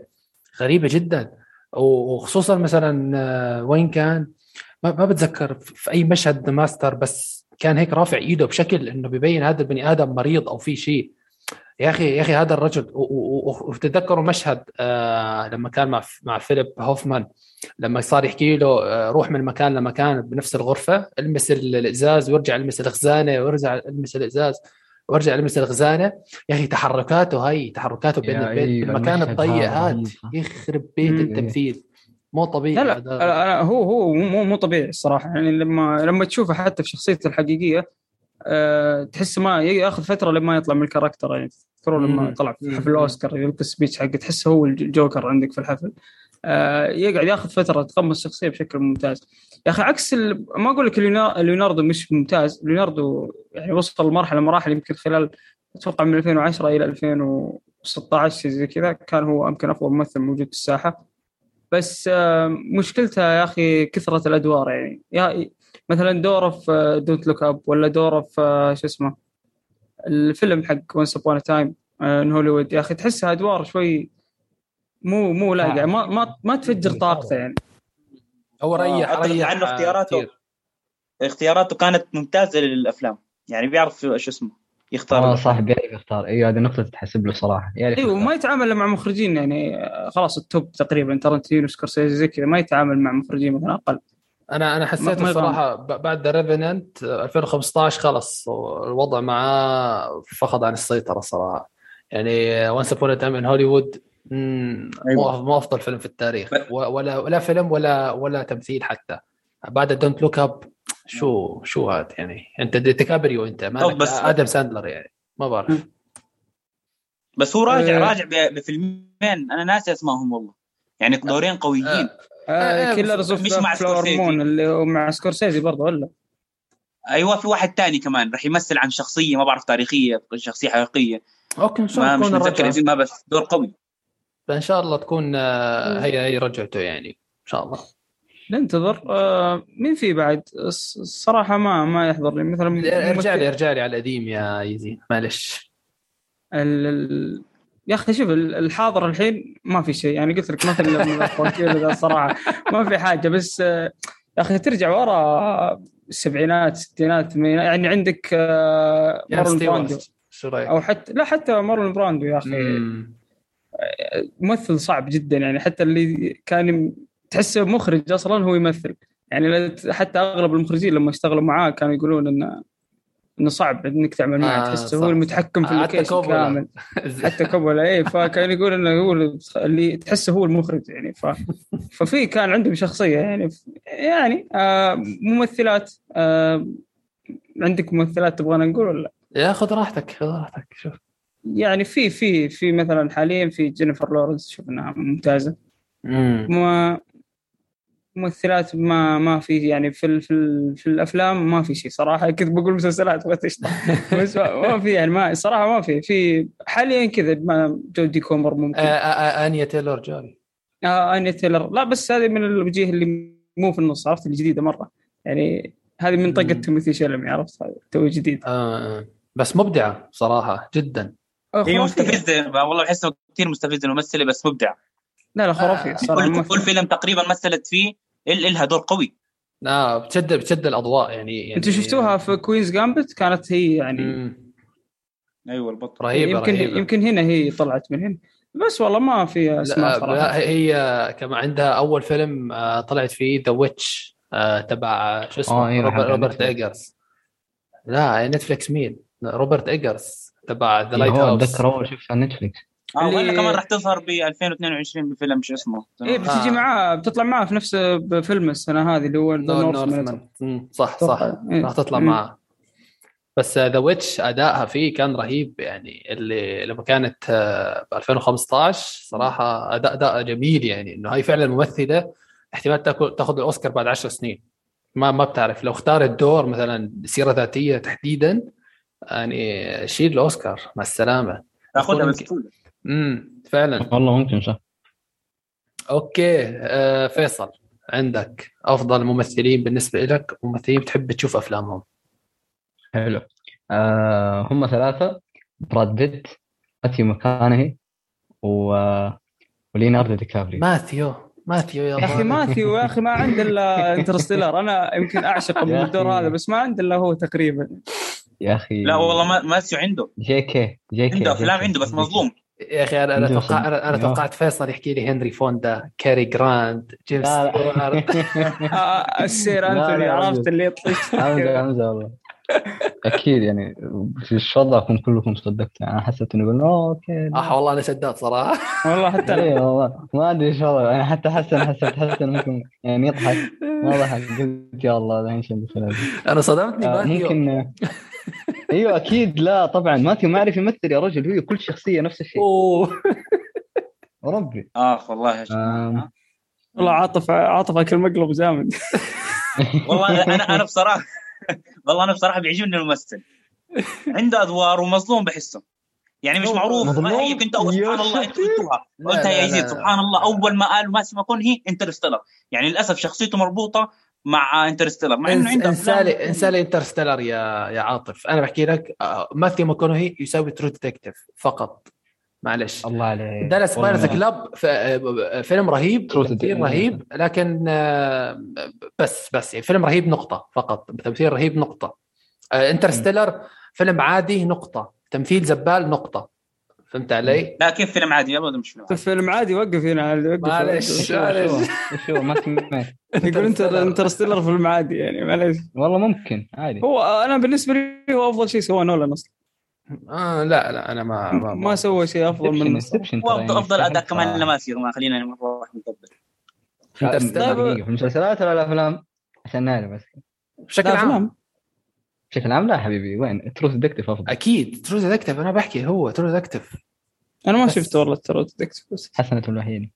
غريبة جدا. وخصوصا مثلا آه، وين كان؟ ما ما بتذكر في أي مشهد ماستر بس كان هيك رافع إيده بشكل إنه ببين هذا البني آدم مريض أو في شيء. يا أخي يا أخي هذا الرجل وتتذكروا مشهد آه لما كان مع مع فيليب هوفمان لما صار يحكي له آه، روح من مكان لمكان بنفس الغرفة المس ال- الإزاز وارجع المس الخزانه وارجع المس الإزاز وارجع المس الخزانه يا أخي تحركاته هاي تحركاته بين البيت المكان الضيق هذا. يخرب بيت. التمثيل مو طبيعي لا لا. لا لا، هو هو مو مو طبيعي الصراحة يعني لما لما تشوفه حتى في شخصيته الحقيقية أه تحس ما ياخذ فترة لما يطلع من ال character يعني تذكرون لما. طلع في. حفل الأوسكار يلقى ال speech حقه تحسه هو الجوكر عندك في الحفل أه يقعد ياخذ فترة يتقمص الشخصيه بشكل ممتاز يا أخي عكس. ما أقول لك ليونا- ليوناردو مش ممتاز ليوناردو يعني وصل لمرحلة مراحل يمكن خلال أتوقع من 2010 إلى 2016 شيء زي كذا كان هو يمكن أفضل ممثل موجود في الساحة بس آه، مشكلتها يا أخي كثرة الأدوار يعني يا مثلا دوره في Don't Look Up ولا دوره في آه، شو اسمه الفيلم حق Once Upon Time ان هوليوود يا أخي تحسها أدوار شوي مو مو لايقة. ما ما ما تفجر طاقته يعني. هو ريح أعتقد ريح عنه اختياراته كثير. اختياراته كانت ممتازة للأفلام. يعني بيعرف شو اسمه يختار آه. صح بيعرف يختار. أيوه هذه نقطه تتحسب له صراحة. يعرف أيوه يختار. ما يتعامل مع مخرجين يعني آه، خلاص ال top تقريبا ترنتينو سكورسيزي زي كذا ما يتعامل مع مخرجين مثلا أقل. أنا أنا حسيت الصراحة بعد The Revenant 2015 خلص الوضع معاه فقد عن السيطرة صراحة. يعني Once Upon a Time in Hollywood مو أفضل فيلم في التاريخ. ولا ولا فيلم ولا ولا تمثيل حتى. بعد Don't Look Up شو شو هذا يعني؟ أنت ديكابريو أنت ما بس- آدم ساندلر يعني ما بعرف. بس هو راجع آه. راجع بفيلمين أنا ناسي أسمائهم والله. يعني دورين قويين. آه، آه، Killers of مش مع سكورسيزي. اللي هو مع سكورسيزي برضه ولا؟ أيوه في واحد تاني كمان راح يمثل عن شخصية ما بعرف تاريخية شخصية حقيقية. okay إن شاء ما الله مش تكون متذكر. اسمها بس دور قوي. ان شاء الله تكون آه، هي هي رجعته يعني إن شاء الله. ننتظر. آه مين في بعد؟ الص- الصراحة ما ما يحضر لي مثلا إرجع لي إرجع لي على القديم يا يزي معلش. ال... يا أخي شوف ال- الحاضر الحين ما في شيء. يعني قلت لك ما في الصراحه ما في حاجة. بس آه، يا أخي ترجع ورا السبعينات الستينات يعني عندك آه، يا مارلون براندو. شو رأيك؟ أو حتى لا حتى مارلون براندو يا أخي. مم. ممثل صعب جدا. يعني حتى اللي كان تحسه مخرج أصلا هو يمثل. يعني حتى أغلب المخرجين لما اشتغلوا معاه كانوا يقولون إنه إنه صعب إنك تعمل معه آه، تحسه هو. المتحكم في ال location. كامل حتى كوبولا اي فكان يقول إنه هو اللي تحسه هو المخرج يعني ف... ففي كان عندهم شخصية يعني يعني آه ممثلات آه عندك ممثلات تبغانا نقول ولا يا خذ راحتك خذ راحتك شوف يعني في في في مثلا حاليا في جينيفر لورنس شفناها ممتازة مم. ما ممثلات ما ما في يعني في في, في الأفلام ما في شيء صراحة. كنت بقول مسلسلات بس ما, في يعني ما صراحة ما في. في حاليا كذا ما جودي كومر ممكن. آه، آه، آنيا تيلور جوي آه آنيا تيلور لا بس هذه من الوجيه اللي مو في النص عرفت؟ الجديده مرة. يعني هذه من طقة. تيموثي شالاميه عرفت؟ هذا تو جديد. آه، آه. بس مبدعة صراحة جدا. آه، هي. مستفزة. والله بحسها كثير مستفزة الممثلة بس مبدع لا لا خرافيه آه، صراحة كل, فيلم تقريبا مثلت فيه إل إلها دور قوي. آه بتشد بتشد الأضواء يعني, يعني أنتوا شفتوها في Queen's Gambit كانت هي يعني مم. أيوه البطل. رهيبة يمكن رهيبة. يمكن هنا هي طلعت من هنا. بس والله ما في أسماء لا, صراحة. لا هي كمان عندها أول فيلم آه، طلعت فيه The Witch تبع شو اسمه؟ آه، أيوة، روبرت, روبرت. إيجرز. لا نتفليكس مين؟ روبرت إيجرز تبع The Lighthouse أتذكر أول شفت على نتفلكس ولا كمان راح تظهر ب 2022 بفيلم شو اسمه؟ إيه بتجي آه. معاه بتطلع معاه في نفس بفيلم السنة هذه اللي هو The Northman صح صح. إيه. راح تطلع. معاه. بس The Witch أدائها فيه كان رهيب يعني اللي لما كانت آه، ب 2015 صراحة أداء أداء جميل يعني إنه هي فعلا ممثلة احتمال تاخذ الأوسكار بعد 10 سنين. ما ما بتعرف لو اختارت دور مثلا سيره ذاتية تحديدا يعني شيل الأوسكار مع السلامة. تاخذها بسهولة. امم فعلا. والله ممكن صح. okay آه فيصل عندك أفضل ممثلين بالنسبة لك ممثلين بتحب تشوف أفلامهم؟ حلو. آه هم ثلاثة براد بيت ماثيو ماكانهي و وليوناردو دي كابريو. ماثيو ماثيو يا أخي. ماثيو يا أخي ما عنده إلا Interstellar. أنا يمكن أعشق الدور. هذا بس ما عنده إلا هو تقريبا. يا أخي. لا والله ما ماثيو عنده. جي كي جي كي عنده أفلام. عنده بس مظلوم. يا أخي أنا أنا توقع. أنا, أنا. توقعت فيصل يحكي لي هنري فوندا كاري جرانت جيمس. ستيوارت آه، السير انثوني لا، عرفت. اللي يطلع حمزة حمزة والله. أكيد يعني في الشوضعكم كلكم صدقت. أنا حسيت انه قلنا "أوه، أوكي آه والله أنا شداد صراحة. والله حتى أنا. والله. ما أدري إيش والله أنا حتى حسن حسيت حسن ممكن يعني يضحك. ما ضحك. قلت يا الله الحين شد أنا صدمتني آه، ممكن أيوه أكيد. لا طبعا. ماثيو ما يعرف يمثل يا رجل هو كل شخصية نفس الشيء. أوه. ربي. آخ والله. والله عاطف عاطف أكل مقلب جامد والله أنا أنا بصراحة والله أنا بصراحة بيعجبني الممثل. عنده أدوار ومظلوم بحسه. يعني مش معروف. مظلوم؟ ما هي كنت أول يا سبحان الله أنت. قلتوها. قلتها يا يزيد. سبحان الله أول ما قالوا ماثيو ماكونهي Interstellar. يعني للأسف شخصيته مربوطة مع Interstellar مع إنه عنده انسالي أفلام- إنسالي انترستيلر يا يا عاطف. أنا بحكي لك آه، ماثيو ماكونهي يساوي True Detective فقط. معلش. الله عليك. Dallas. Buyers Club فيلم رهيب تمثيل. رهيب لكن آه، بس بس يعني فيلم رهيب نقطة فقط تمثيل رهيب نقطة. آه، Interstellar فيلم عادي نقطة تمثيل زبال نقطة. فهمت علي؟ لا كيف فيلم عادي ابدا مش فيلم عادي. فيلم عادي وقف هنا وقف معلش. هو ما سمعت يقول انت انترستيلر فيلم عادي يعني معليش والله ممكن عادي هو أنا بالنسبة لي هو أفضل شيء سواه نولان أصلا آه لا لا أنا ما ما, ما سوى شيء أفضل منه Inception هو أفضل افضل أداء كمان لماثيو ما خلينا نروح نكبر Interstellar. طيب في المسلسلات ولا الافلام؟ عشان نعرف بس بشكل عام. بشكل عام لا حبيبي وين؟ True Detective أفضل. أكيد True Detective أنا بحكي هو True Detective أنا ما بس. شفت والله True Detective بس. حسنة الوحيدة.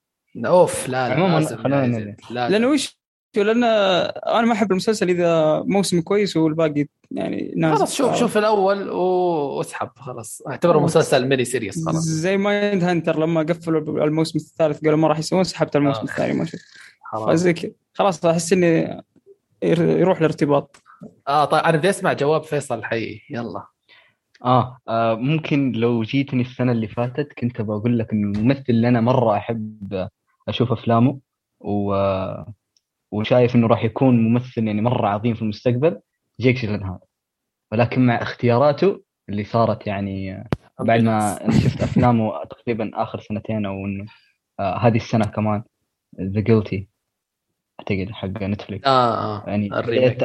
أوف لا لا عموماً خلونا. لا لأنه وش؟ لأن أنا ما أحب المسلسل إذا موسم كويس والباقي يعني نازل. خلاص شوف شوف الأول واسحب خلاص. أعتبره. مسلسل mini series خلاص. زي مايند هانتر لما قفلوا الموسم الثالث قالوا ما راح يسوون سحبت الموسم آه. الثاني ما شفت. خلاص أحس إني ير- يروح الارتباط. آه طيب أنا بدي أسمع جواب فيصل الحقيقي. يلا. آه, آه ممكن لو جيتني السنة اللي فاتت كنت بقول لك ان الممثل اللي أنا مرة أحب أشوف أفلامه و... وشايف إنه راح يكون ممثل يعني مرة عظيم في المستقبل جيك جيلنهال ولكن مع اختياراته اللي صارت يعني بعد ما أنا شفت أفلامه تقريبا آخر سنتين أو إنه آه هذه السنة كمان The Guilty أعتقد حق نتفليكس آه آه يعني. بديت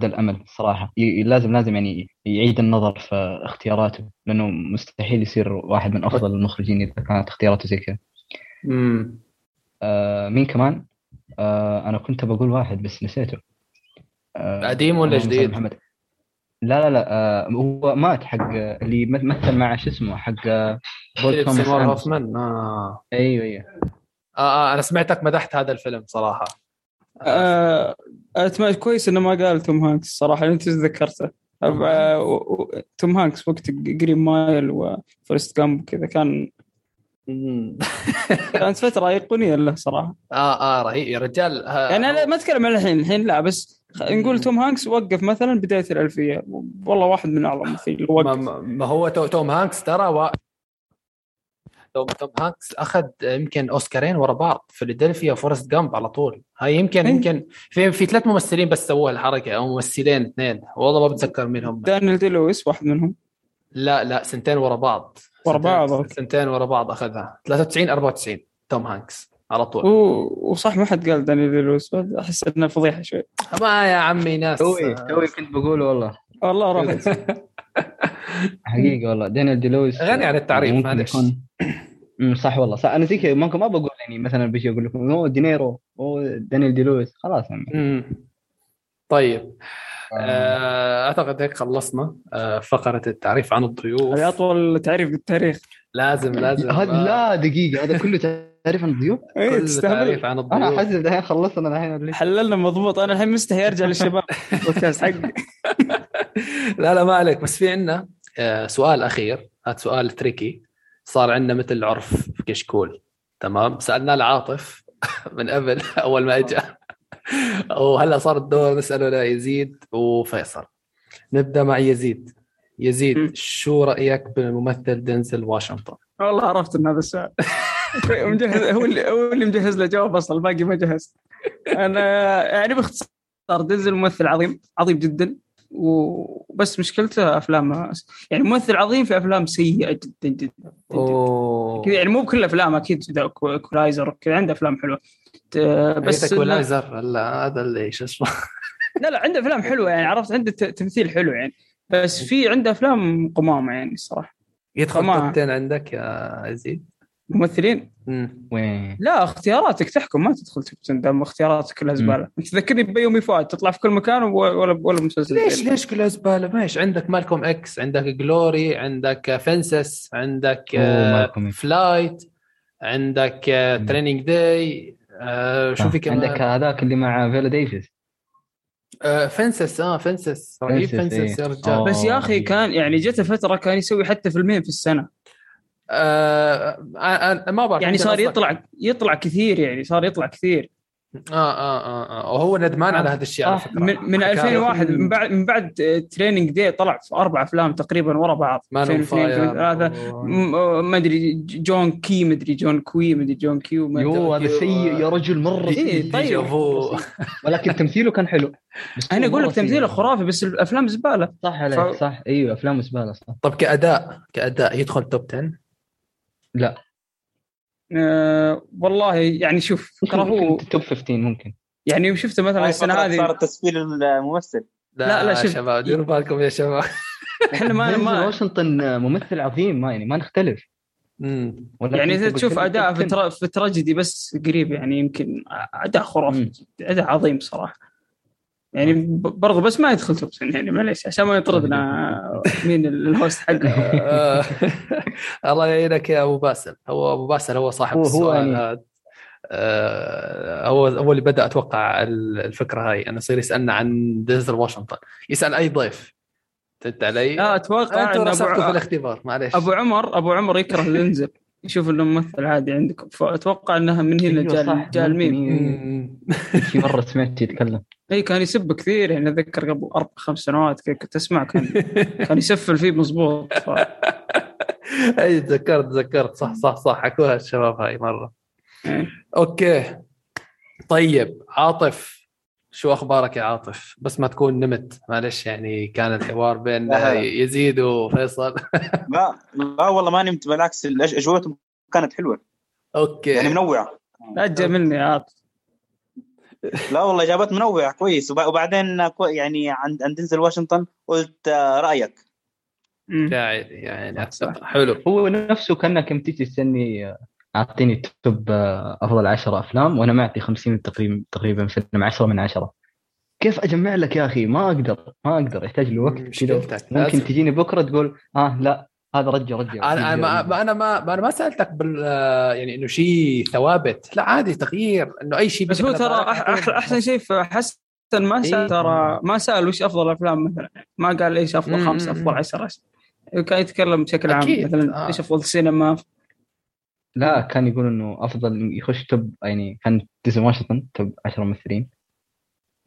افقد الامل صراحة. لازم لازم يعني يعيد النظر في اختياراته لأنه مستحيل يصير واحد من افضل المخرجين اذا كانت اختياراته زي كذا. امم آه مين كمان؟ آه أنا كنت بقول واحد بس نسيته. آه قديم ولا جديد؟ محمد. لا لا لا آه هو مات حق اللي مثل مع شو اسمه حق آه، بول توماس. هوفمان آه. أيوه أيوه. آه, آه أنا سمعتك مدحت هذا الفيلم صراحة. آه أتمنى كويس إنه ما قال توم هانكس صراحة أنت تذكرته آه، توم هانكس وقت Green Mile و Forrest Gump وكذا كان. كانت فتره ايقونيه له صراحة. آه آه رهيب يا رجال. آه يعني أنا ما أتكلم عن الحين الحين لا بس نقول توم هانكس وقف مثلا بداية الألفية. والله واحد من أعظم الممثلين ما, وقف. ما ما هو تو- توم هانكس ترى. توم توم هانكس أخذ يمكن أوسكارين ورا بعض فيلادلفيا و Forrest Gump على طول. هاي يمكن إيه. يمكن في في ثلاث ممثلين بس سووا الحركة أو ممثلين اثنين. والله ما بتذكر مين هم دانيال دي لويس واحد منهم. لا لا سنتين ورا بعض. ورا بعض،. سنتين ورا بعض أخذها. 93 94 توم هانكس على طول. وصح ما حد قال دانيال دي لويس أحس انها فضيحة شوي. ما يا عمي ناس. توي توي كنت بقوله والله. والله رفض حقيقة والله. دانيل دي لويس غني عن التعريف، معلش. صح والله صح. أنا زي كذا ممكن ما بقول يعني مثلا بيجي أقول لكم أوه دينيرو أوه دانيال دي لويس. خلاص يعني مم. طيب. آه، أعتقد هيك خلصنا. آه، فقرة التعريف عن الضيوف. هذا أطول تعريف بالتاريخ لازم لازم. هذا آه، لا دقيقة هذا كله تعرف عن الضيوف؟ إيه تعريف عن أنا الضيوف. احس الحين خلصنا الحين حللنا مضبوط أنا الحين مستحي أرجع للشباب. البودكاست حقي. لا لا ما عليك. بس في عندنا آه، سؤال أخير. هذا سؤال تريكي. صار عندنا مثل عرف في كشكول. تمام؟ سالناه لعاطف من قبل أول ما اجى وهلا صار الدور. نسأله ليزيد وفيصل. نبدأ مع يزيد. يزيد شو رأيك بالممثل دينزل واشنطن؟ والله عرفت إن هذا السؤال. مجهز هو اللي هو اللي مجهز له جواب أصلا الباقي ما جهز. أنا يعني باختصار دينزل ممثل عظيم عظيم جدا وبس مشكلته أفلام يعني ممثل عظيم في أفلام سيئة جدا جدا جدا. كذا يعني مو بكل أفلام أكيد Equalizer كذا عنده أفلام حلوة. ت- بس Equalizer هلا هذا اللي شو اسمه؟ لا لا عنده أفلام حلوة يعني عرفت؟ عنده تمثيل حلو يعني. بس في عنده أفلام قمامة يعني الصراحة. يدخل فما- top 10 عندك يا يزيد ممثلين؟ مم. وين؟ لا اختياراتك تحكم ما تدخل top ten دام اختياراتك كلها زبالة. انت تذكرني بيومي فؤاد تطلع في كل مكان ولا ولا مسلسل؟ ليش. ليش كلها زبالة؟ ماشي. عندك Malcolm X عندك Glory عندك Fences عندك إكس. Flight عندك مم. Training Day شو في كمان؟ عندك هذاك اللي مع فيلا ديفيس. آه، Fences آه Fences رهيب Fences، Fences يا إيه. رجال أوه. بس يا أخي كان يعني جت فترة كان يسوي حتى فيلمين في السنة آه آه، آه، ما بعرف يعني صار يطلع يطلع كثير يعني صار يطلع كثير آه آه آه, آه. وهو ندمان على هذا الشيء على آه فكرة. من, من حكى- 2001 من بعد من بعد Training Day طلع في أربع أفلام تقريبا ورا بعض. Man on 2002 Fire 2003 و- م- ما أدري John Q ما أدري John Q ما أدري John Q ما. يو هذا سيء يا رجل مرة إيه، سيء طيب. ولكن تمثيله كان حلو. أنا أقول لك تمثيله. خرافي بس الأفلام زبالة. صح عليك ف- صح. إيوه أفلام زبالة صح. طب كأداء كأداء يدخل توب 10 لا. أه والله يعني شوف ترى هو توب 15 ممكن يعني يوم شفته مثلا السنة هذه صار تسفيل الممثل لا، لا، يا شوف. شباب ديروا بالكم يا شباب إحنا ما, ما واشنطن ممثل عظيم ما يعني ما نختلف مم. ولكن يعني إذا تشوف أداء في 10. ترا- في تراجيدي بس قريب يعني يمكن أداء خرافي. أداء عظيم صراحة يعني برضو بس ما يدخل top 10 يعني معليش عشان ما يطردنا مين ال host حقه آه، الله يعينك يا أبو باسل. هو أبو باسل هو صاحب هو- هو السؤال. يعني- هذا آه، هو هو اللي بدأ أتوقع الفكرة هاي إنه يصير يسألنا عن دينزل واشنطن. يسأل أي ضيف. فهمت علي؟ لا أتوقع أنتوا إن رسبتوا أبو... في الاختبار معليش. أبو عمر أبو عمر يكره ينزل يشوف إنه ممثل عادي عندكم. فأتوقع إنها من هنا جاء الميم. مم. في مرة سمعت يتكلم. إي كان يسب كثير. يعني أتذكر قبل أربع خمس سنوات كنت أسمع كان كان يسفل فيه مضبوط ف... أي تذكرت تذكرت. صح صح صح. حكوها الشباب هاي مرة. أوكي. طيب عاطف. شو أخبارك يا عاطف؟ بس ما تكون نمت. معلش يعني كان الحوار بين. يزيد وفيصل. لا لا والله ما نمت بالعكس. الأج- أجوبتهم كانت حلوة. أوكي. يعني منوعة. لا تجي مني يا عاطف. لا والله اجابات منوعه كويس. وب- وبعدين كو- يعني عند عند دنزل واشنطن قلت آه، رأيك. مم. يعني. حلو. هو نفسه كأنك يوم تيجي تسألني آه، أعطيني top آه، أفضل 10 أفلام وأنا معطي 50 تقريبا تقريبا فيلم 10 من 10 كيف أجمع لك يا أخي؟ ما أقدر ما أقدر. يحتاج لي وقت كذا ممكن. تجيني بكرة تقول آه لا. هذا رجع رجع أنا أنا ما ما- أنا ما ما- أنا ما سألتك بال يعني إنه شيء ثوابت لا عادي تغيير إنه أي شيء بس هو ترى أحسن شيء في حسن ما سأل إيه. ترى ما سأل وش أفضل الافلام مثلا ما قال إيش أفضل مم. خمسه أفضل عشرة كان يتكلم بشكل عام. مثلا آه. إيش أفضل سينما لا كان يقول إنه أفضل يخش top يعني كان واشنطن top 10 ممثلين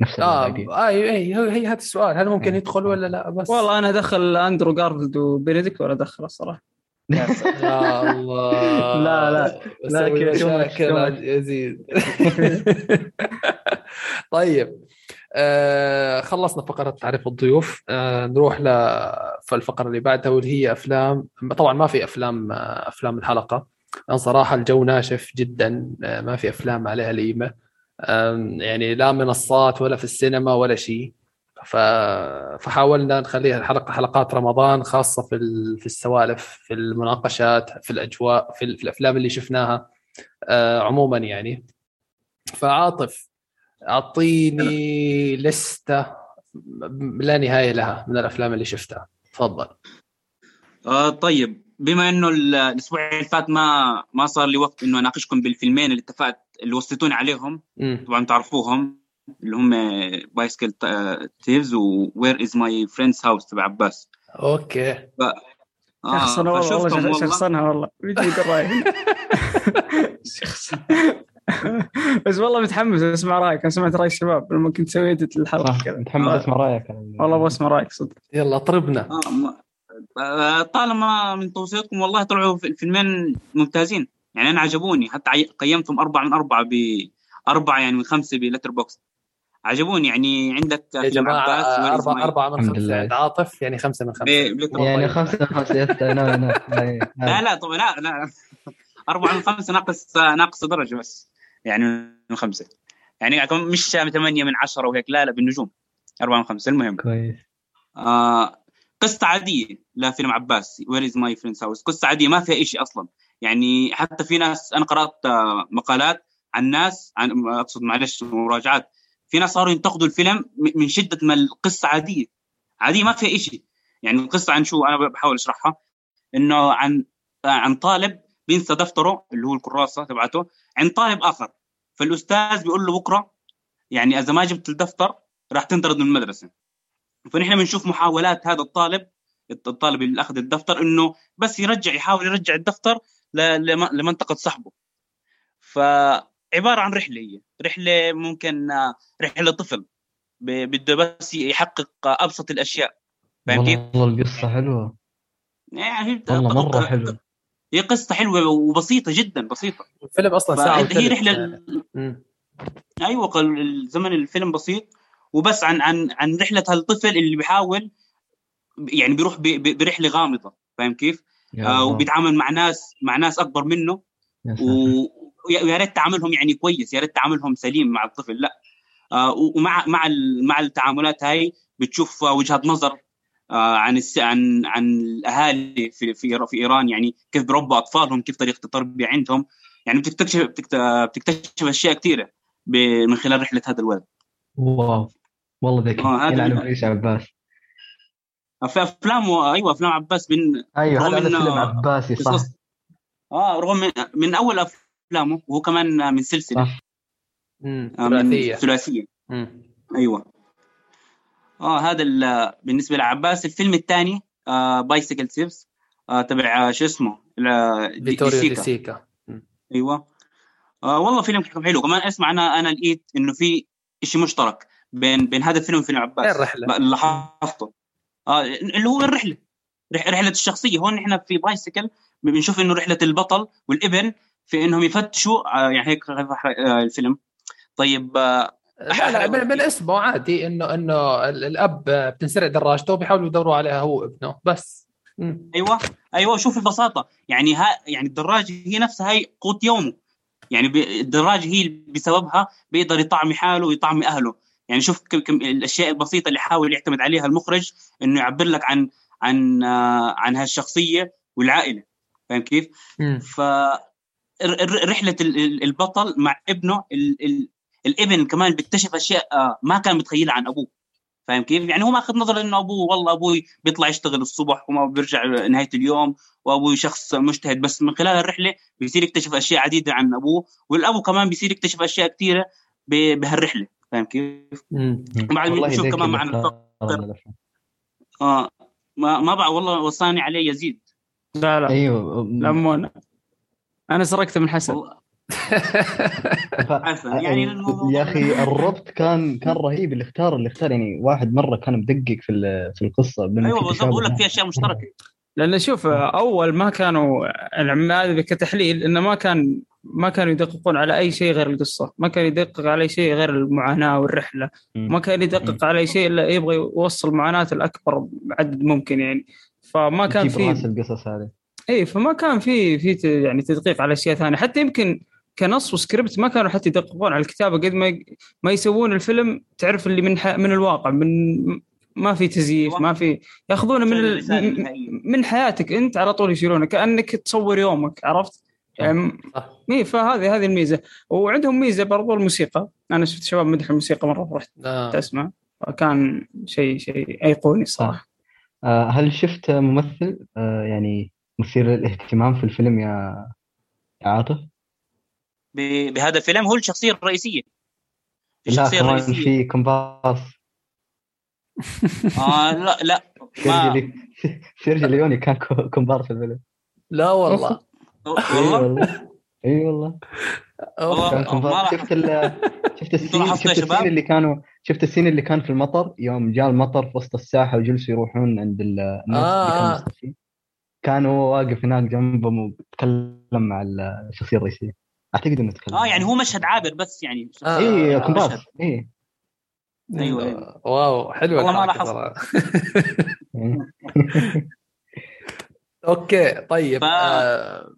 نفس آه اي اي هي هي هذا السؤال. هل ممكن إيه. يدخل ولا لا؟ بس. والله أنا ادخل أندرو جارفيلد وبينيديكت ولا ادخل الصراحه يا. يا الله. لا، لا. لا، كذا. مشاكل يزيد. طيب آه خلصنا فقرة تعريف الضيوف. آه نروح للفقرة اللي بعدها واللي هي أفلام. طبعا ما في أفلام آه أفلام الحلقة. لأن صراحة الجو ناشف جدا آه ما في أفلام عليها القيمة آم، يعني لا منصات ولا في السينما ولا شيء. فحاولنا نخليها الحلقة حلقات رمضان خاصة في. في السوالف في المناقشات في الأجواء في, ال... في الأفلام اللي شفناها آه عموما يعني فعاطف أعطيني لستة لا نهاية لها من الأفلام اللي شفتها تفضل آه طيب بما إنه ال- الأسبوع اللي فات ما ما صار لي وقت إنه أناقشكم بالفيلمين اللي اتفقت اللي وصيتوني عليهم مم. طبعا تعرفوهم اللي هم Bicycle Thieves و Where Is My Friend's House تبع عباس أوكي. آه شخصنا والله والله شخصنها والله. بيجي بس والله متحمس أسمع رأيك. أنا سمعت رأي الشباب. لما كنت سويت الحلقة كذا. متحمس آه. أسمع رأيك والله أبغى اسمع رأيك صدق. يلا طربنا. آه ما- آه، طالما من توصيتكم والله طلعوا في- الفيلمين ممتازين. يعني أنا عجبوني. حتى قيمتهم أربعة من أربعة بأربعة يعني من خمسة Letterboxd عجبوني. يعني عندك يا جماعة is أربعة أربعة من خمسة. عاطف يعني خمسة من خمسة. يعني طيب. خمسة خمسة لا لا لا لا طبعا لا لا أربعة من خمسة ناقص ناقص درجة بس. يعني من خمسة. يعني مش ثمانية من عشرة وهيك. لا لا بالنجوم. أربعة من خمسة المهم. كويس. آه قصة عادية لفيلم عباس where is my friend's house قصة عادية ما فيها شيء أصلا. يعني حتى في ناس أنا قرأت آه، مقالات عن ناس عن أقصد معلش مراجعات. في ناس صاروا ينتقدوا الفيلم من شدة ما القصة عادية. عادية ما فيها شيء يعني القصة عن شو؟ أنا بحاول أشرحها. إنه عن آه، عن طالب بينسى دفتره اللي هو الكراسة تبعته عند طالب آخر. فالأستاذ بيقول له بكرة يعني إذا ما جبت الدفتر راح تنطرد من المدرسة. فنحن بنشوف محاولات هذا الطالب الطالب اللي أخذ الدفتر إنه بس يرجع يحاول يرجع الدفتر لمنطقة صاحبه. فعبارة عن رحلة هي. رحلة ممكن رحلة طفل بده بس يحقق أبسط الأشياء. فاهم كيف؟ والله القصة حلوة. يعني هي- والله مرة حلوة. هي قصة حلوة وبسيطة جدا بسيطة. الفيلم أصلا ساعة فهي وثلث رحلة مم. أيوه الزمن الفيلم بسيط. وبس عن عن عن رحلة هالطفل اللي بيحاول يعني بيروح برحلة غامضة فاهم كيف؟ آه. وبيتعامل مع ناس مع ناس أكبر منه ويا ريت تعاملهم يعني كويس يا ريت تعاملهم سليم مع الطفل لا آه ومع مع ال- مع التعاملات هاي بتشوف وجهات نظر آه عن الس... عن عن الأهالي في في في إيران يعني كيف بربوا أطفالهم كيف طريقة التربية عندهم يعني بتكتشف بتكت- بتكتشف أشياء كثيره. من خلال رحلة هذا الولد wow والله ذكي. آه، هذا يلعن ابليس عباس. في أفلام و... أيوه أفلام عباس من أيوه رغم هذا إنه فيلم عباسي صح. آه رغم من, من أول أفلامه وهو كمان من سلسلة. صح. مم. آه، من ثلاثية. ثلاثية. أيوه. آه هذا ال- بالنسبة لعباس الفيلم الثاني آه Bicycle Thieves آه تبع آه، شو اسمه؟ فيتوريو مم. أيوه. آه والله فيلم حلو. كمان أسمع أنا أنا لقيت إنه في شيء مشترك. بين بين هذا الفيلم وفيلم عباس. اللي لاحظته. آه اللي هو الرحلة. رح- رحلة الشخصية. هون إحنا في بايسيكل بنشوف إنه رحلة البطل والابن في إنهم يفتشوا آه يعني هيك آه الفيلم. طيب آه لا لا من, من اسمه عادي انه إنه ال- الأب بتنسرق دراجته وبيحاولوا يدوروا عليها هو وابنه بس. مم. أيوه. أيوه شوف البساطة. يعني ها يعني الدراجه هي نفسها هي قوت يومه. يعني الدراجه هي بسببها بيقدر يطعمي حاله ويطعمي أهله. يعني شوف كم كم الأشياء البسيطة اللي حاول يعتمد عليها المخرج إنه يعبر لك عن عن آه، عن هالشخصية والعائلة. فاهم كيف؟ ف رحلة ال- ال- البطل مع ابنه ال... ال... الابن كمان بيكتشف أشياء آه، ما كان متخيلها عن أبوه. فاهم كيف؟ يعني هو ماخذ نظره إنه أبوه والله أبوي بيطلع يشتغل الصبح وما بيرجع نهاية اليوم وأبوي شخص مجتهد. بس من خلال الرحله بيصير يكتشف أشياء عديدة عن أبوه والأبو كمان بيصير يكتشف أشياء كثيره بهالرحلة. فاهم كيف؟ بنشوف ذيك كمان مع الأفلام. آه ما ما بعرف والله وصاني عليه يزيد. لا لا. أيوه. لا مو أنا. أنا سرقته من حسن. ف- عارفة، يعني الموضوع- يا أخي الربط كان كان رهيب. اللي اختار اللي اختار يعني واحد مرة كان مدقق في ال- في القصة أيوه بالضبط. بقول لك. في أشياء مشتركة. لأن شوف أول ما كانوا هذا كتحليل إنه ما كان ما كانوا يدققون على أي شيء غير القصة، ما كان يدقق على أي شيء غير المعاناة والرحلة،. ما كان يدقق على أي شيء إلا يبغى يوصل معاناة الأكبر عدد ممكن يعني. فما كان في القصص هذه. اي فما كان في في يعني تدقيق على أشياء ثانية. حتى يمكن كنص وسكريبت ما كانوا حتى يدققون على الكتابة. قد ما ما يسوون الفيلم تعرف اللي من من الواقع من ما في تزييف ما في ياخذونه من ال... من حياتك أنت على طول يشيلونه كأنك تصور يومك عرفت؟ يعني فهذه هذه الميزة. وعندهم ميزة برضو الموسيقى. أنا شفت شباب مدح الموسيقى مرة رحت آه. اسمع فكان شيء شيء أيقوني صراحة. آه، هل شفت ممثل؟ آه، يعني مثير للاهتمام في الفيلم يا يا عاطف؟ ب- بهذا الفيلم هو الشخصية الرئيسية. الشخصية الرئيسية. في كومبارس آه لا لا سيرجي ما. لي- سيرجي ليوني كان كو- كومبارس في الفيلم. لا والله. اي والله؟ والله. أي والله. شفت شفت ال scene شفت؟ ال scene اللي كانوا شفت ال scene اللي كان في المطر؟ يوم جاء المطر في وسط الساحة وجلسوا يروحون عند ال- الناس اللي آه. كان هو واقف هناك جنبهم وبيتكلم مع الشخصية الرئيسية. أعتقد إنه تكلم. آه يعني هو مشهد عابر بس يعني. آه. اي آه، كومبارس مشهد. اي أيوه أيوه. wow حلوة والله ما لاحظت. okay طيب ف- آه.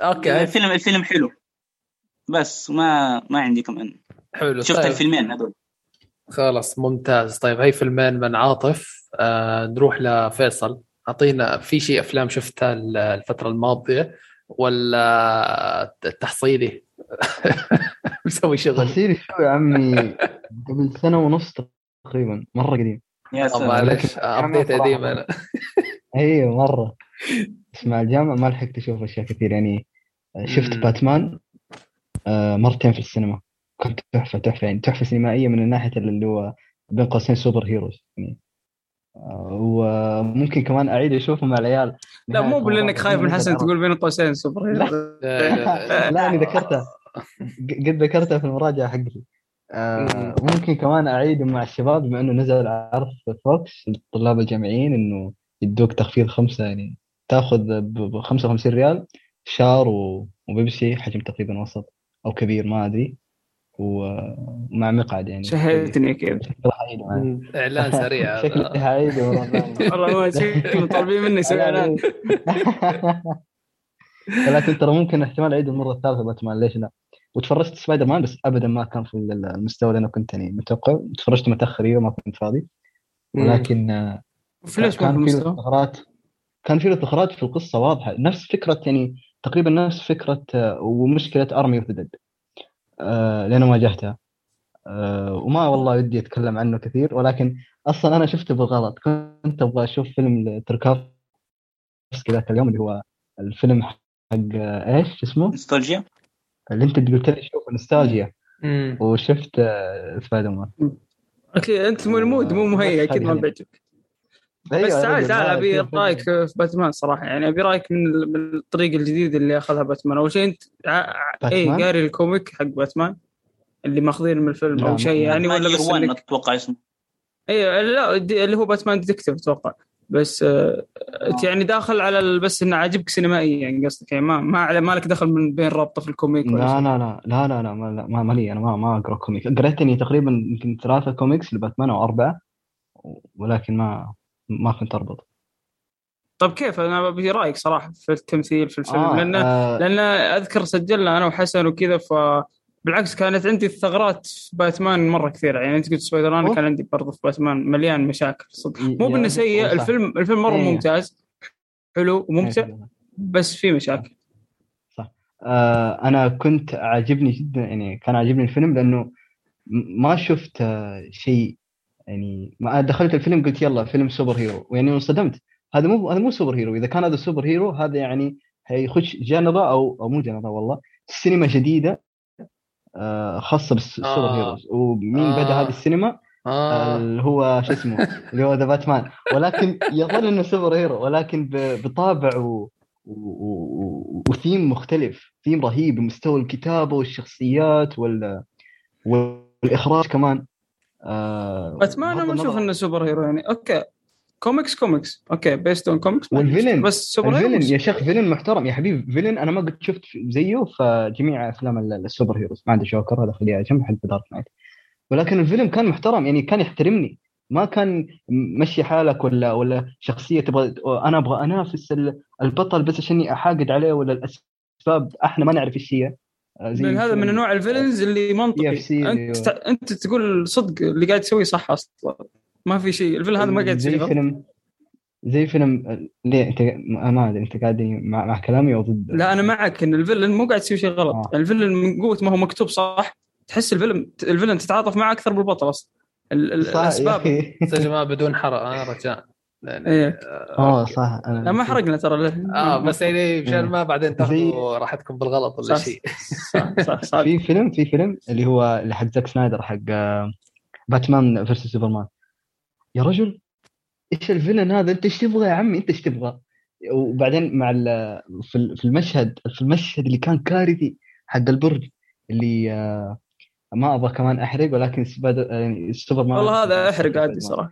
okay. الفيلم الفيلم حلو. بس ما ما عندي كمان. حلو شفت طيب. الفيلمين هذول. خلاص ممتاز. طيب هاي فيلمين من عاطف. آه نروح لفيصل. أعطينا في شيء أفلام شفتها ال- الفترة الماضية ولا التحصيلي مسوي شغل. تحصيلي شو يا عمي. قبل سنة ونص تقريبا مرة قديم. يا آه، سلام. معلش ابديت قديم أنا. أيوه مرة. بس مع الجامعة ما لحقت أشوف أشياء كثير. يعني شفت مم. باتمان آه، مرتين في السينما. كانت تحفة تحفة. يعني تحفة سينمائية من ناحيه اللي هو بين قوسين superheroes. يعني آه، وممكن كمان أعيد أشوفه مع العيال. لا مو نهاية لانك رمضان. خايف من حسن. تقول بين قوسين superhero لا أنا ذكرتها. قد ذكرتها في المراجعة حقتي. آه، ممكن كمان اعيده مع الشباب بما إنه نزل عرض في فوكس للطلاب الجامعيين إنه يدوك تخفيض خمسة يعني تأخذ ب 55 ريال شار وبيبسي حجم تقريبا وسط أو كبير ما أدري. ومع مقعد يعني. شهيتني حعيده معي. إعلان سريع. مرة ثانية. والله. ما شكله طالبين مني أسوي اعلان ولكن ترى ممكن احتمال أعيد المرة الثالثة باتمان ليش لا. وتفرجت سبايدر مان بس ابدا ما كان في المستوى اللي أنا كنت يعني متوقع. تفرجت متأخر أيوه ما كنت فاضي. ولكن آه، في كان في؟ ثغرات كان في له ثغرات في القصة واضحة. نفس فكرة يعني تقريبا نفس فكرة آه، ومشكلة Army of the Dead لأنه واجهتها آه، وما والله ودي أتكلم عنه كثير ولكن أصلا أنا شفته بالغلط. كنت أبغى أشوف فيلم تاركوفسكي ذاك اليوم اللي هو الفيلم حق آه، إيش اسمه؟ نوستالجيا. اللي انت قلت لي شوف نوستالجيا. وشفت آه، سبايدر مان. أكيد أنت مو ال mood مو مهيئ أكيد ما بيعجبك أيوة، بس تعال تعال أبي رأيك في باتمان صراحة. يعني أبي رأيك من ال- من الطريقة الجديده اللي أخذها باتمان. أول شيء أنت اي؟ قاري ال comic حق باتمان اللي ماخذين من الفيلم أو شيء يعني ولا بس 1 إنك أتوقع اسمه. اي لا دي- اللي هو باتمان detective أتوقع. بس آه انت يعني داخل على بس إنه عاجبك سينمائيا يعني قصدك يعني ما ما ما لك دخل من بين رابطة في ال comic لا. لا لا لا لا لا ما ما ما لي أنا ما ما أقرأ comic. قريت إني تقريبا يمكن ثلاثة كوميكس لباتمان أو أربعة ولكن ما ما كنت أربط. طيب كيف؟ أنا أبي رأيك صراحة في التمثيل في الفيلم آه لأن آه. لأن أذكر سجلنا أنا وحسن وكذا ف بالعكس كانت عندي الثغرات في باتمان مرة كثيرة يعني أنت قلت سبايدر مان. كان عندي برضه في باتمان مليان مشاكل صدق مو بانه سيء صح. الفيلم الفيلم مرة إيه. ممتاز حلو وممتع إيه. بس في مشاكل آه أنا كنت عاجبني جدا يعني كان عاجبني الفيلم لأنه ما شفت آه، شيء يعني ما دخلت الفيلم قلت يلا فيلم superhero ويعني انصدمت هذا مو هذا مو superhero إذا كان هذا superhero هذا يعني هيخش genre أو أو مو genre والله سينما جديدة خاصة بالسوبر آه. heroes ومين آه. بدا هذه السينما؟ آه. اللي هو شو اسمه؟ اللي هو The Batman ولكن يظل إنه superhero ولكن ب- بطابع و... و... و... وثيم مختلف. ثيم رهيب بمستوى الكتابة والشخصيات وال... والإخراج كمان. آه... باتمان ما أشوف النظر- إنه superhero يعني. okay. comics comics okay based on comics وال villain بس super ال villain يا شيخ villain محترم. يا حبيبي villain أنا ما قد شفت زيه في جميع أفلام ال- ال superheroes. ما عندي جوكر هذا خليه على جنب حق Dark Knight ولكن الفيلم كان محترم يعني كان يحترمني. ما كان مشي حالك ولا ولا شخصية تبغى أنا أبغى أنافس ال- البطل بس عشان أحاقد عليه ولا الأسباب. إحنا ما نعرف إيش هي. آه، زي من هذا من نوع الفيلنز اللي منطقي. أنت أنت تقول صدق اللي قاعد تسويه صح أصلا. ما في شيء. الفيلم هذا ما قاعد زي. فيلم زي فيلم ليه انت ما أدري انت قاعد مع, مع كلامي أو ضد؟ لا أنا معك إن الفيلن مو قاعد يسوي شيء غلط. آه. يعني الفيلن من قوة ما هو مكتوب صح؟ تحس الفيلم الفيلن تتعاطف معه أكثر بالبطل أصلا. الأسباب. يا جماعة بدون حرق. آه رجاء. إيه. آه صح. أنا لا ما حرقنا ترى. آه بس يعني مشان إيه. ما بعدين تاخذوا راحتكم بالغلط ولا. شيء. صح صح صح في فيلم في فيلم اللي هو اللي حق زاك سنايدر حق آه، Batman versus Superman. يا رجل إيش ال villain هذا؟ أنت إيش تبغى يا عمي؟ أنت إيش تبغى؟ وبعدين مع في ال- في المشهد في المشهد اللي كان كارثي حق البرج اللي آه، ما أبغى كمان أحرق ولكن سبايدر يعني سوبرمان والله هذا أحرق عادي صراحة.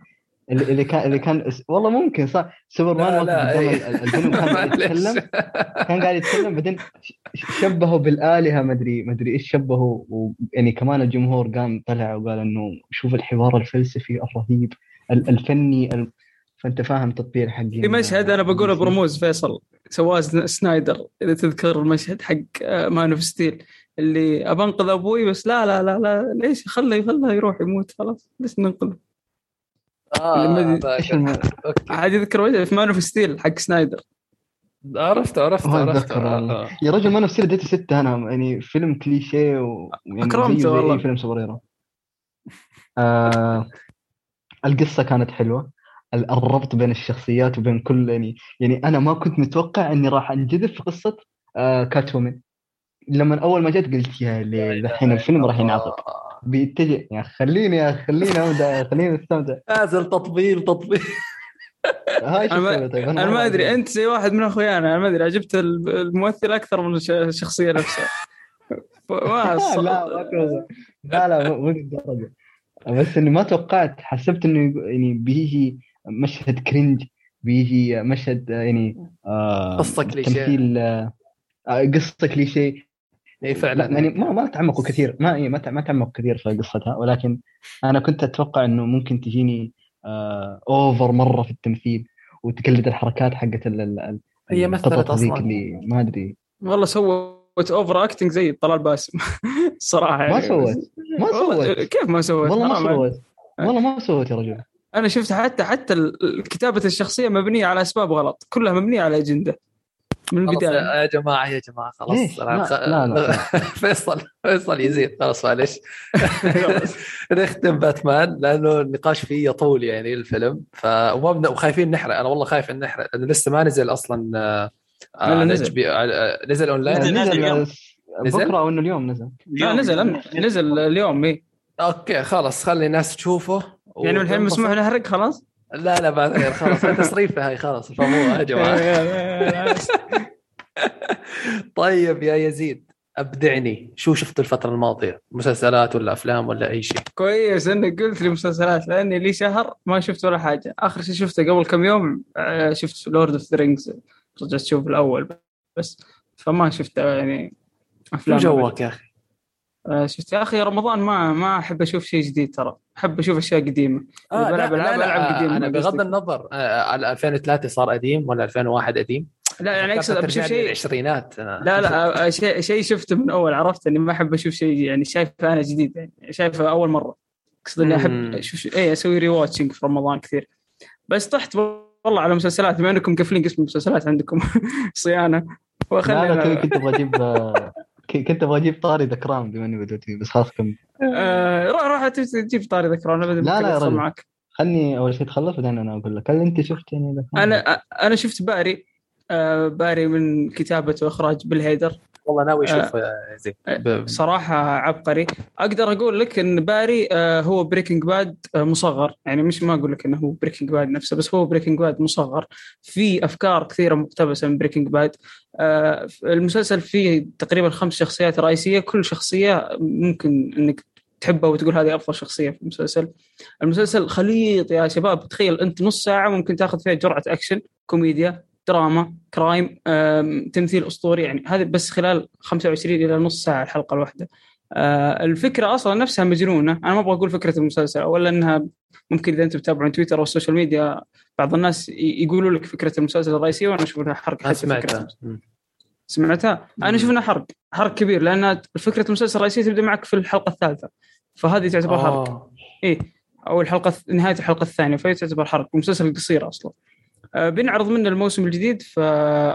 اللي كان اللي كان والله ممكن صح. لا، قدام إيه. ال- الفيلم كان قاعد. يتكلم كان قاعد يتكلم بعدين شبهه بالآلهة ما أدري ما أدري إيش شبهه ويعني كمان الجمهور قام طلع وقال إنه شوف الحوار الفلسفي الرهيب. ال- الفني ال... فأنت فاهم تطبيق حق في مشهد أنا بقوله برموز فيصل سواه سن- سنايدر إذا تذكر المشهد حق Man of Steel اللي ابى أنقذ أبوي بس لا لا لا لا ليش خله خله يروح يموت خلاص ليش ننقذه آه عاد يذكر وجهه في Man of Steel حق سنايدر عرفت عرفت عرفت أتذكر والله. آه. يا رجل ما نفسي اديته ستة أنا يعني فيلم كليشيه و... يعني زي والله. فيلم superhero آه... القصة كانت حلوة. ال- الربط بين الشخصيات وبين كل يعني يعني أنا ما كنت متوقع إني راح أنجذب في قصة آه Catwoman لما أول ما جت قلت يا ليل الحين الفيلم راح ينعطف آه. بيتجه يا خليني يا خليني أبدأ خليني أستمتع. نازل تطبيل تطبيل. هاي أنا طيب؟ أنا ما أدري. أنت زي واحد من أخويانا. أنا ما أدري. عجبت ال- الممثل أكثر من الش- الشخصية نفسها. ما لا. لا مو للدرجة. بس إني ما توقعت حسبت إنه يعني بيجي مشهد كرنج بيجي مشهد يعني آه قصة كليشيه. تمثيل آه قصة كليشيه. إي فعلا. يعني ما ما تعمقوا كثير. ما إيه، ما ما تعمقوا كثير في قصتها. ولكن أنا كنت أتوقع إنه ممكن تجيني آه over مرة في التمثيل وتقلد الحركات حقت ال- ال- ال- هي مثلت أصلاً. اللي ما أدري. والله سوت overacting زي طلال باسم. الصراحه ما يعني. سوت ما والله سوت كيف ما سوت والله ما. سوت والله ما سوت يا رجل. أنا شفت حتى حتى كتابة الشخصية مبنية على أسباب غلط. كلها مبنية على أجندة. من البداية. يا جماعة يا جماعة خلاص؟ أنا لا- خ- لا- لا. فيصل فيصل يزيد خلاص معلش نختم باتمان لأنه النقاش فيه يطول يعني الفيلم. ف وما. وخايفين نحرق. أنا والله خايف إن نحرق لأنه لسه ما نزل أصلا آه، على نزل. HB نزل أونلاين؟ نزل- نزل اليوم. نزل؟ بكرة أو إنه اليوم نزل. لا نزل نزل. اليوم. إي. okay خلاص خلي الناس تشوفه. يعني من الحين. مسموح نحرق خلاص؟ لا لا بعد غير خلاص. تصريفة هاي خلاص فهموها يا جماعة. طيب يا يزيد أبدعني. شو شفت الفترة الماضية؟ مسلسلات ولا أفلام ولا أي شيء؟ كويس إنك قلت لي مسلسلات لأني لي شهر ما شفت ولا حاجة. آخر شيء شفته قبل كم يوم آه، شفت Lord of the Rings رجعت أشوف الأول بس فما شفت آه، يعني أفلام جوك يا أخي آه، شفت يا أخي رمضان ما ما أحب أشوف شيء جديد ترى أحب أشوف أشياء قديمة إذا بلعب ألعاب، ألعاب قديمة. أنا بغض. النظر آه، على 2003 صار قديم ولا 2001 قديم لا يعني أقصد بشوف شيء العشرينات أنا. لا لا آه، شيء شيء شفته من أول عرفت إني ما أحب أشوف شيء يعني شايفه أنا جديد يعني شايفه أول مرة أقصد إني أحب. أشوف اي أسوي rewatching في رمضان كثير بس طحت والله على مسلسلات بما إنكم مقفلين قسم المسلسلات عندكم. صيانة. لا لا وخلينا كنت أبغى أجيب كنت أبغى أجيب طاري The Crown بما إني بدأت بس خلاص كم آه، روح تجيب طاري The Crown لا، لا. معك خلني أول شيء تخلص بعدين أنا أقول لك. هل أنت شفت يعني؟ أنا أنا شفت باري. آه، باري من كتابة وإخراج بيل هيدر والله ناوي أشوف يا زين. آه، صراحة عبقري. أقدر أقول لك أن باري آه، هو Breaking Bad مصغر. يعني مش ما أقول لك أنه هو Breaking Bad نفسه بس هو Breaking Bad مصغر. في أفكار كثيرة مقتبسة من Breaking Bad آه، المسلسل فيه تقريبا خمس شخصيات رئيسية. كل شخصية ممكن أنك تحبها وتقول هذه أفضل شخصية في المسلسل. المسلسل خليط يا شباب. تخيل أنت نص ساعة ممكن تأخذ فيها جرعة أكشن كوميديا دراما crime تمثيل أسطوري يعني هذه بس خلال 25 إلى نص ساعة الحلقة الواحدة. آه، الفكرة أصلا نفسها مجنونة. أنا ما أبغى أقول فكرة المسلسل اولا إنها ممكن إذا أنتم تتابعون تويتر أو ال social media بعض الناس يقولوا لك فكرة المسلسل الرئيسية وأنا أشوف إنها حرق حتى سمعتها. المسلسل. سمعتها؟ أنا أشوف إنها حرق حرق كبير لأن فكرة المسلسل الرئيسية تبدأ معك في الحلقة الثالثة فهذه تعتبر حرق. آه. إيه أو الحلقة نهاية الحلقة الثانية فهي تعتبر حرق ومسلسل قصير أصلا. بنعرض منه الموسم الجديد في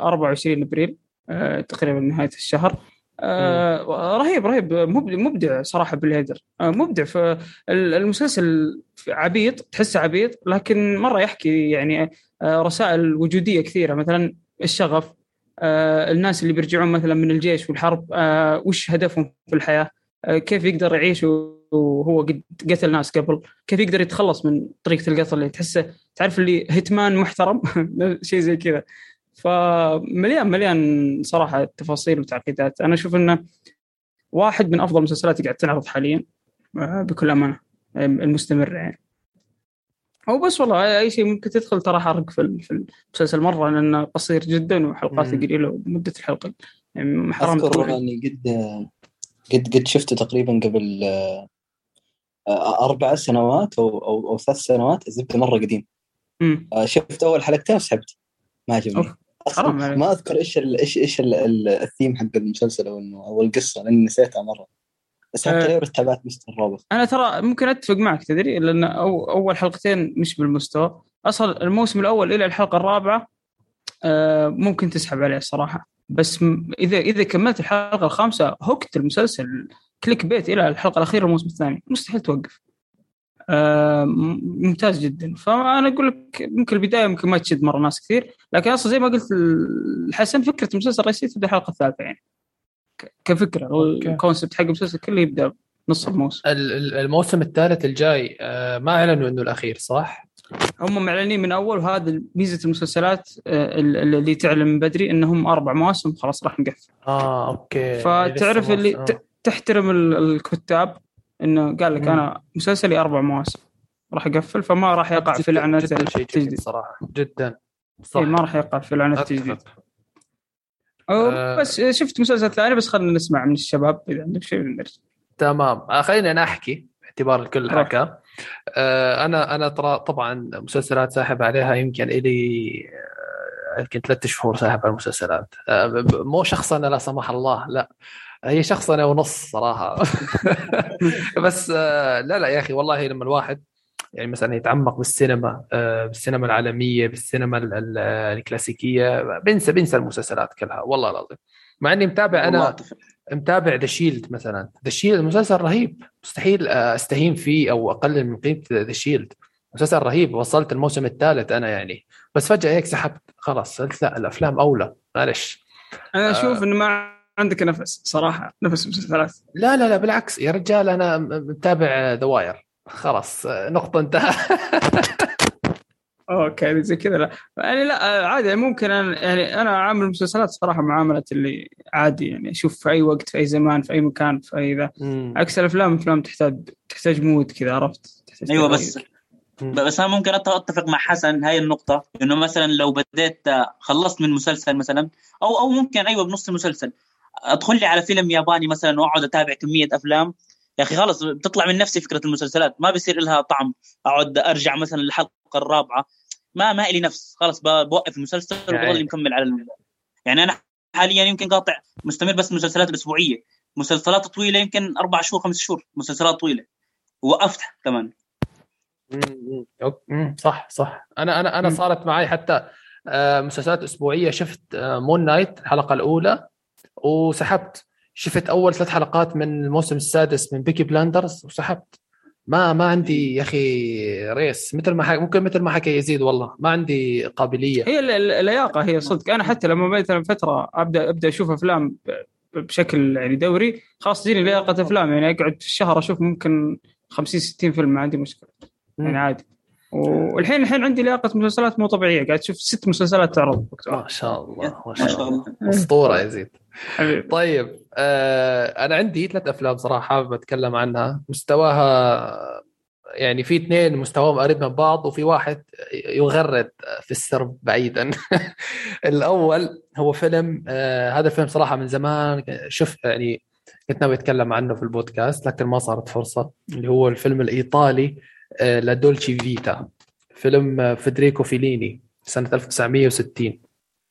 24 أبريل آه، تقريبا نهاية الشهر. آه، رهيب رهيب مبدع صراحة بالهيدر آه، مبدع في ال- المسلسل عبيط تحسه عبيط لكن مرة يحكي يعني آه، رسائل وجودية كثيرة مثلا الشغف آه، الناس اللي بيرجعون مثلا من الجيش والحرب آه، وش هدفهم في الحياة. آه، كيف يقدر يعيش وهو قد قتل ناس قبل؟ كيف يقدر يتخلص من طريقة القتل اللي تحسه؟ تعرف اللي هيتمان محترم؟ شيء زي كذا. فمليان مليان صراحة تفاصيل وتعقيدات. أنا أشوف إنه واحد من أفضل المسلسلات اللي قاعد تنعرض حاليا آه، بكل أمانة آه، المستمر يعني. أو بس والله اي شيء ممكن تدخل ترى حرق في في المسلسل مرة لأنه قصير جدا وحلقاته. قليلة ومدة الحلقة. يعني حرام أذكر أني قد قد قد شفته تقريبا قبل آه، آه، أربع سنوات أو أو, أو ثلاث سنوات الزبده مرة قديم مم. آه، شفت أول حلقتين وسحبت ما. عجبني. ما أذكر إيش ال إيش إيش ال- ال- الثيم حق المسلسل أو إنه أو القصة لأني نسيتها مرة بس. حتى لو تابعت مستر روبوت أنا ترى ممكن أتفق معك تدري لأن أو أول حلقتين مش بالمستوى أصلا الموسم الأول إلى الحلقة الرابعة ممكن تسحب عليه الصراحه بس اذا إذا كملت الحلقة الخامسة hooked المسلسل clickbait إلى الحلقة الأخيرة الموسم الثاني. مستحيل توقف. آه، ممتاز جدا. فأنا أقول لك ممكن البداية ممكن ما تشد مرة ناس كثير لكن أصلا زي ما قلت الحسن فكرة المسلسل الرئيسي تبدأ الحلقة الثالثة يعني. كفكرة. ال concept حق المسلسل كله يبدأ نص الموسم ال- ال- الموسم الثالث الجاي آه، ما اعلنوا انه الأخير صح؟ هم معلنين من أول وهذا ميزة المسلسلات آه، ال- اللي تعلن من بدري إنهم أربع مواسم خلاص راح نقفل آه أوكي فتعرف لسه اللي. ت- تحترم ال- الكتاب إنه قال لك مم. أنا مسلسلي أربع مواسم راح اقفل فما راح يقع في لعنة التجديد صراحة جدا صح إيه، ما راح يقع في لعنة. التجديد آه. بس شفت مسلسل ثاني بس خلينا نسمع من الشباب إذا عندك شيء نرجع تمام. آه، خليني أنا أحكي باعتبار الكل. حكى. آه، أنا أنا ترى طبعا مسلسلات ساحب عليها يمكن إلي آه، يمكن ثلاث شهور ساحب على المسلسلات. مو شخصنه لا سمح الله لا. هي شخصنه ونص صراحة. بس لا لا يا أخي والله لما الواحد يعني مثلا يتعمق بالسينما بالسينما العالمية بالسينما ال- ال- الكلاسيكية بنسى بنسى المسلسلات كلها والله العظيم. مع إني متابع أنا. متابع The Shield مثلا. The Shield مسلسل رهيب. مستحيل آه، أستهين فيه أو أقلل من قيمة The Shield مسلسل رهيب. وصلت الموسم الثالث أنا يعني. بس فجأة هيك سحبت. خلاص قلت لا الأفلام أولى. معلش. أنا آه. أشوف إنه مع عندك نفس صراحة نفس مسلسلات لا لا لا بالعكس. يا رجال أنا متابع The Wire خلاص نقطة انتهى. okay زي كذا لا. يعني لا عادي ممكن أنا يعني أنا عامل المسلسلات صراحة معامله اللي عادي يعني أشوف في أي وقت في أي زمان في أي مكان في أي ذا. عكس الافلام الافلام تحتاج تحتاج مود كذا عرفت؟ تحتاج أيوه بس بس أنا ممكن أتفق مع حسن هاي النقطة إنه مثلا لو بديت آه، خلصت من مسلسل مثلا أو أو ممكن أيوه بنص المسلسل أدخل لي على فيلم ياباني مثلا وأقعد أتابع كمية أفلام يا أخي خلص بتطلع من نفسي فكرة المسلسلات ما بيصير لها طعم أقعد أرجع مثلا للحلقة الرابعة. ما ما لي نفس. خلص ب- بوقف المسلسل يعني- وبضل مكمل على. يعني أنا حاليا يمكن قاطع مستمر بس المسلسلات الاسبوعية مسلسلات طويلة يمكن أربع شهور خمس شهور مسلسلات طويلة. ووقفت كمان. صح صح. أنا أنا أنا. صارت معي حتى آه، مسلسلات أسبوعية. شفت Moon Knight الحلقة الأولى وسحبت. شفت أول ثلاث حلقات من الموسم السادس من Peaky Blinders وسحبت. ما ما عندي يا أخي ريس. مثل ما حكي ممكن مثل ما حكى يزيد والله. ما عندي قابلية. هي ال- ال- اللياقة هي صدق. أنا حتى لما مثلا فترة أبدأ أبدأ أشوف أفلام بشكل يعني دوري. خلاص تجيني لياقة أفلام. يعني أقعد في الشهر أشوف ممكن 50 60 فيلم. ما عندي مشكلة. يعني عادي. والحين الحين عندي لياقة مسلسلات مو طبيعية. قاعد أشوف ست مسلسلات تعرض ما شاء الله ما شاء الله. أسطورة يزيد طيب آه أنا عندي ثلاث أفلام صراحة حابب أتكلم عنها. مستواها يعني في اثنين مستواهم قريب من بعض وفي واحد يغرد في السرب بعيدا. الأول هو فيلم آه هذا الفيلم صراحة من زمان شوف يعني كنت ناوي أتكلم عنه في البودكاست لكن ما صارت فرصة. اللي هو الفيلم الإيطالي آه لادولتشي فيتا. فيلم آه، فيدريكو فيليني سنة 1960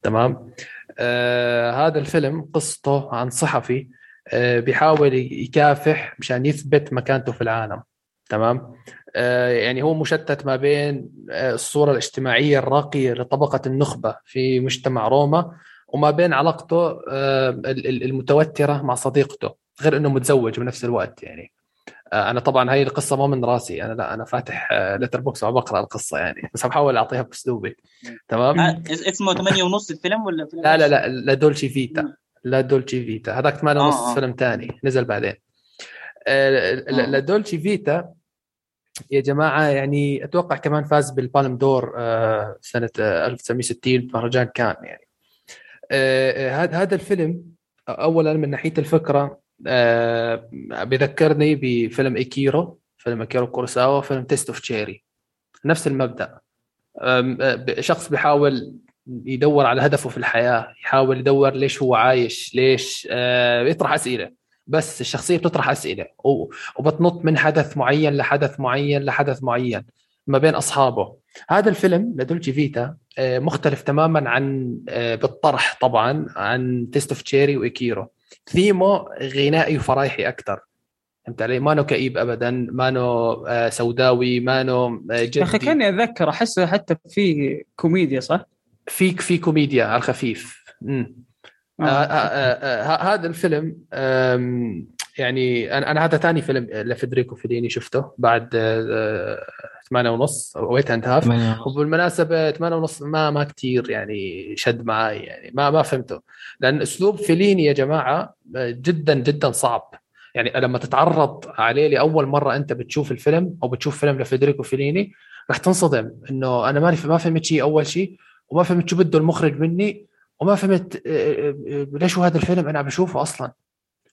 تمام؟ آه هذا الفيلم قصته عن صحفي آه بيحاول يكافح مشان يثبت مكانته في العالم. تمام؟ آه يعني هو مشتت ما بين آه الصورة الاجتماعية الراقية لطبقة النخبة في مجتمع روما وما بين علاقته آه ال- ال- المتوترة مع صديقته غير إنه متزوج بنفس الوقت يعني. أنا طبعا هاي القصة ما من راسي. أنا لا أنا فاتح Letterboxd وبقرا القصة يعني. بس بحاول أعطيها بأسلوبي. تمام؟ آه، اسمه 8 ونص الفيلم ولا فيلم لا لا لا لا دولتشي فيتا لا دولتشي فيتا هذاك 8 آه، ونص آه. فيلم ثاني نزل بعدين. آه، لا دولتشي فيتا يا جماعة يعني أتوقع كمان فاز بالبالم دور آه، سنة آه، 1960 بمهرجان كان يعني. آه، آه، هذا هذا الفيلم اولا من ناحية الفكرة آه، بذكرني بفيلم إيكيرو فيلم إيكيرو كوروساوا فيلم Taste of Cherry نفس المبدأ. أه، شخص بيحاول يدور على هدفه في الحياة يحاول يدور ليش هو عايش ليش آه، يطرح أسئلة. بس الشخصية بتطرح أسئلة وبتنط من حدث معين لحدث معين لحدث معين ما بين أصحابه. هذا الفيلم لدولتشي فيتا آه، مختلف تماما عن آه، بالطرح طبعا عن Taste of Cherry وإيكيرو. ثيمه غنائي وفرايحي أكثر فهمت علي؟ ما نو كئيب ابدا ما نو آه، سوداوي ما نو آه، جدي. يا أخي كأني اتذكر أحس حتى في كوميديا صح؟ فيك في كوميديا على الخفيف. مم. آه. آه آه آه هذا الفيلم آم، يعني أنا أنا هذا ثاني فيلم لفيدريكو فيليني شفته بعد ثمانية ونص eight and half وبالمناسبة ثمانية ونص ما ما كثير يعني شد معي يعني ما ما فهمته. لأن أسلوب فيليني يا جماعة جدا جدا صعب. يعني لما تتعرض عليه لأول مرة أنت بتشوف الفيلم أو بتشوف فيلم لفيدريكو فيليني راح تنصدم إنه أنا ما ما فهمت شيء أول شيء وما فهمت شو بده المخرج مني وما فهمت آه، آه، ليش هو هذا الفيلم أنا عم بشوفه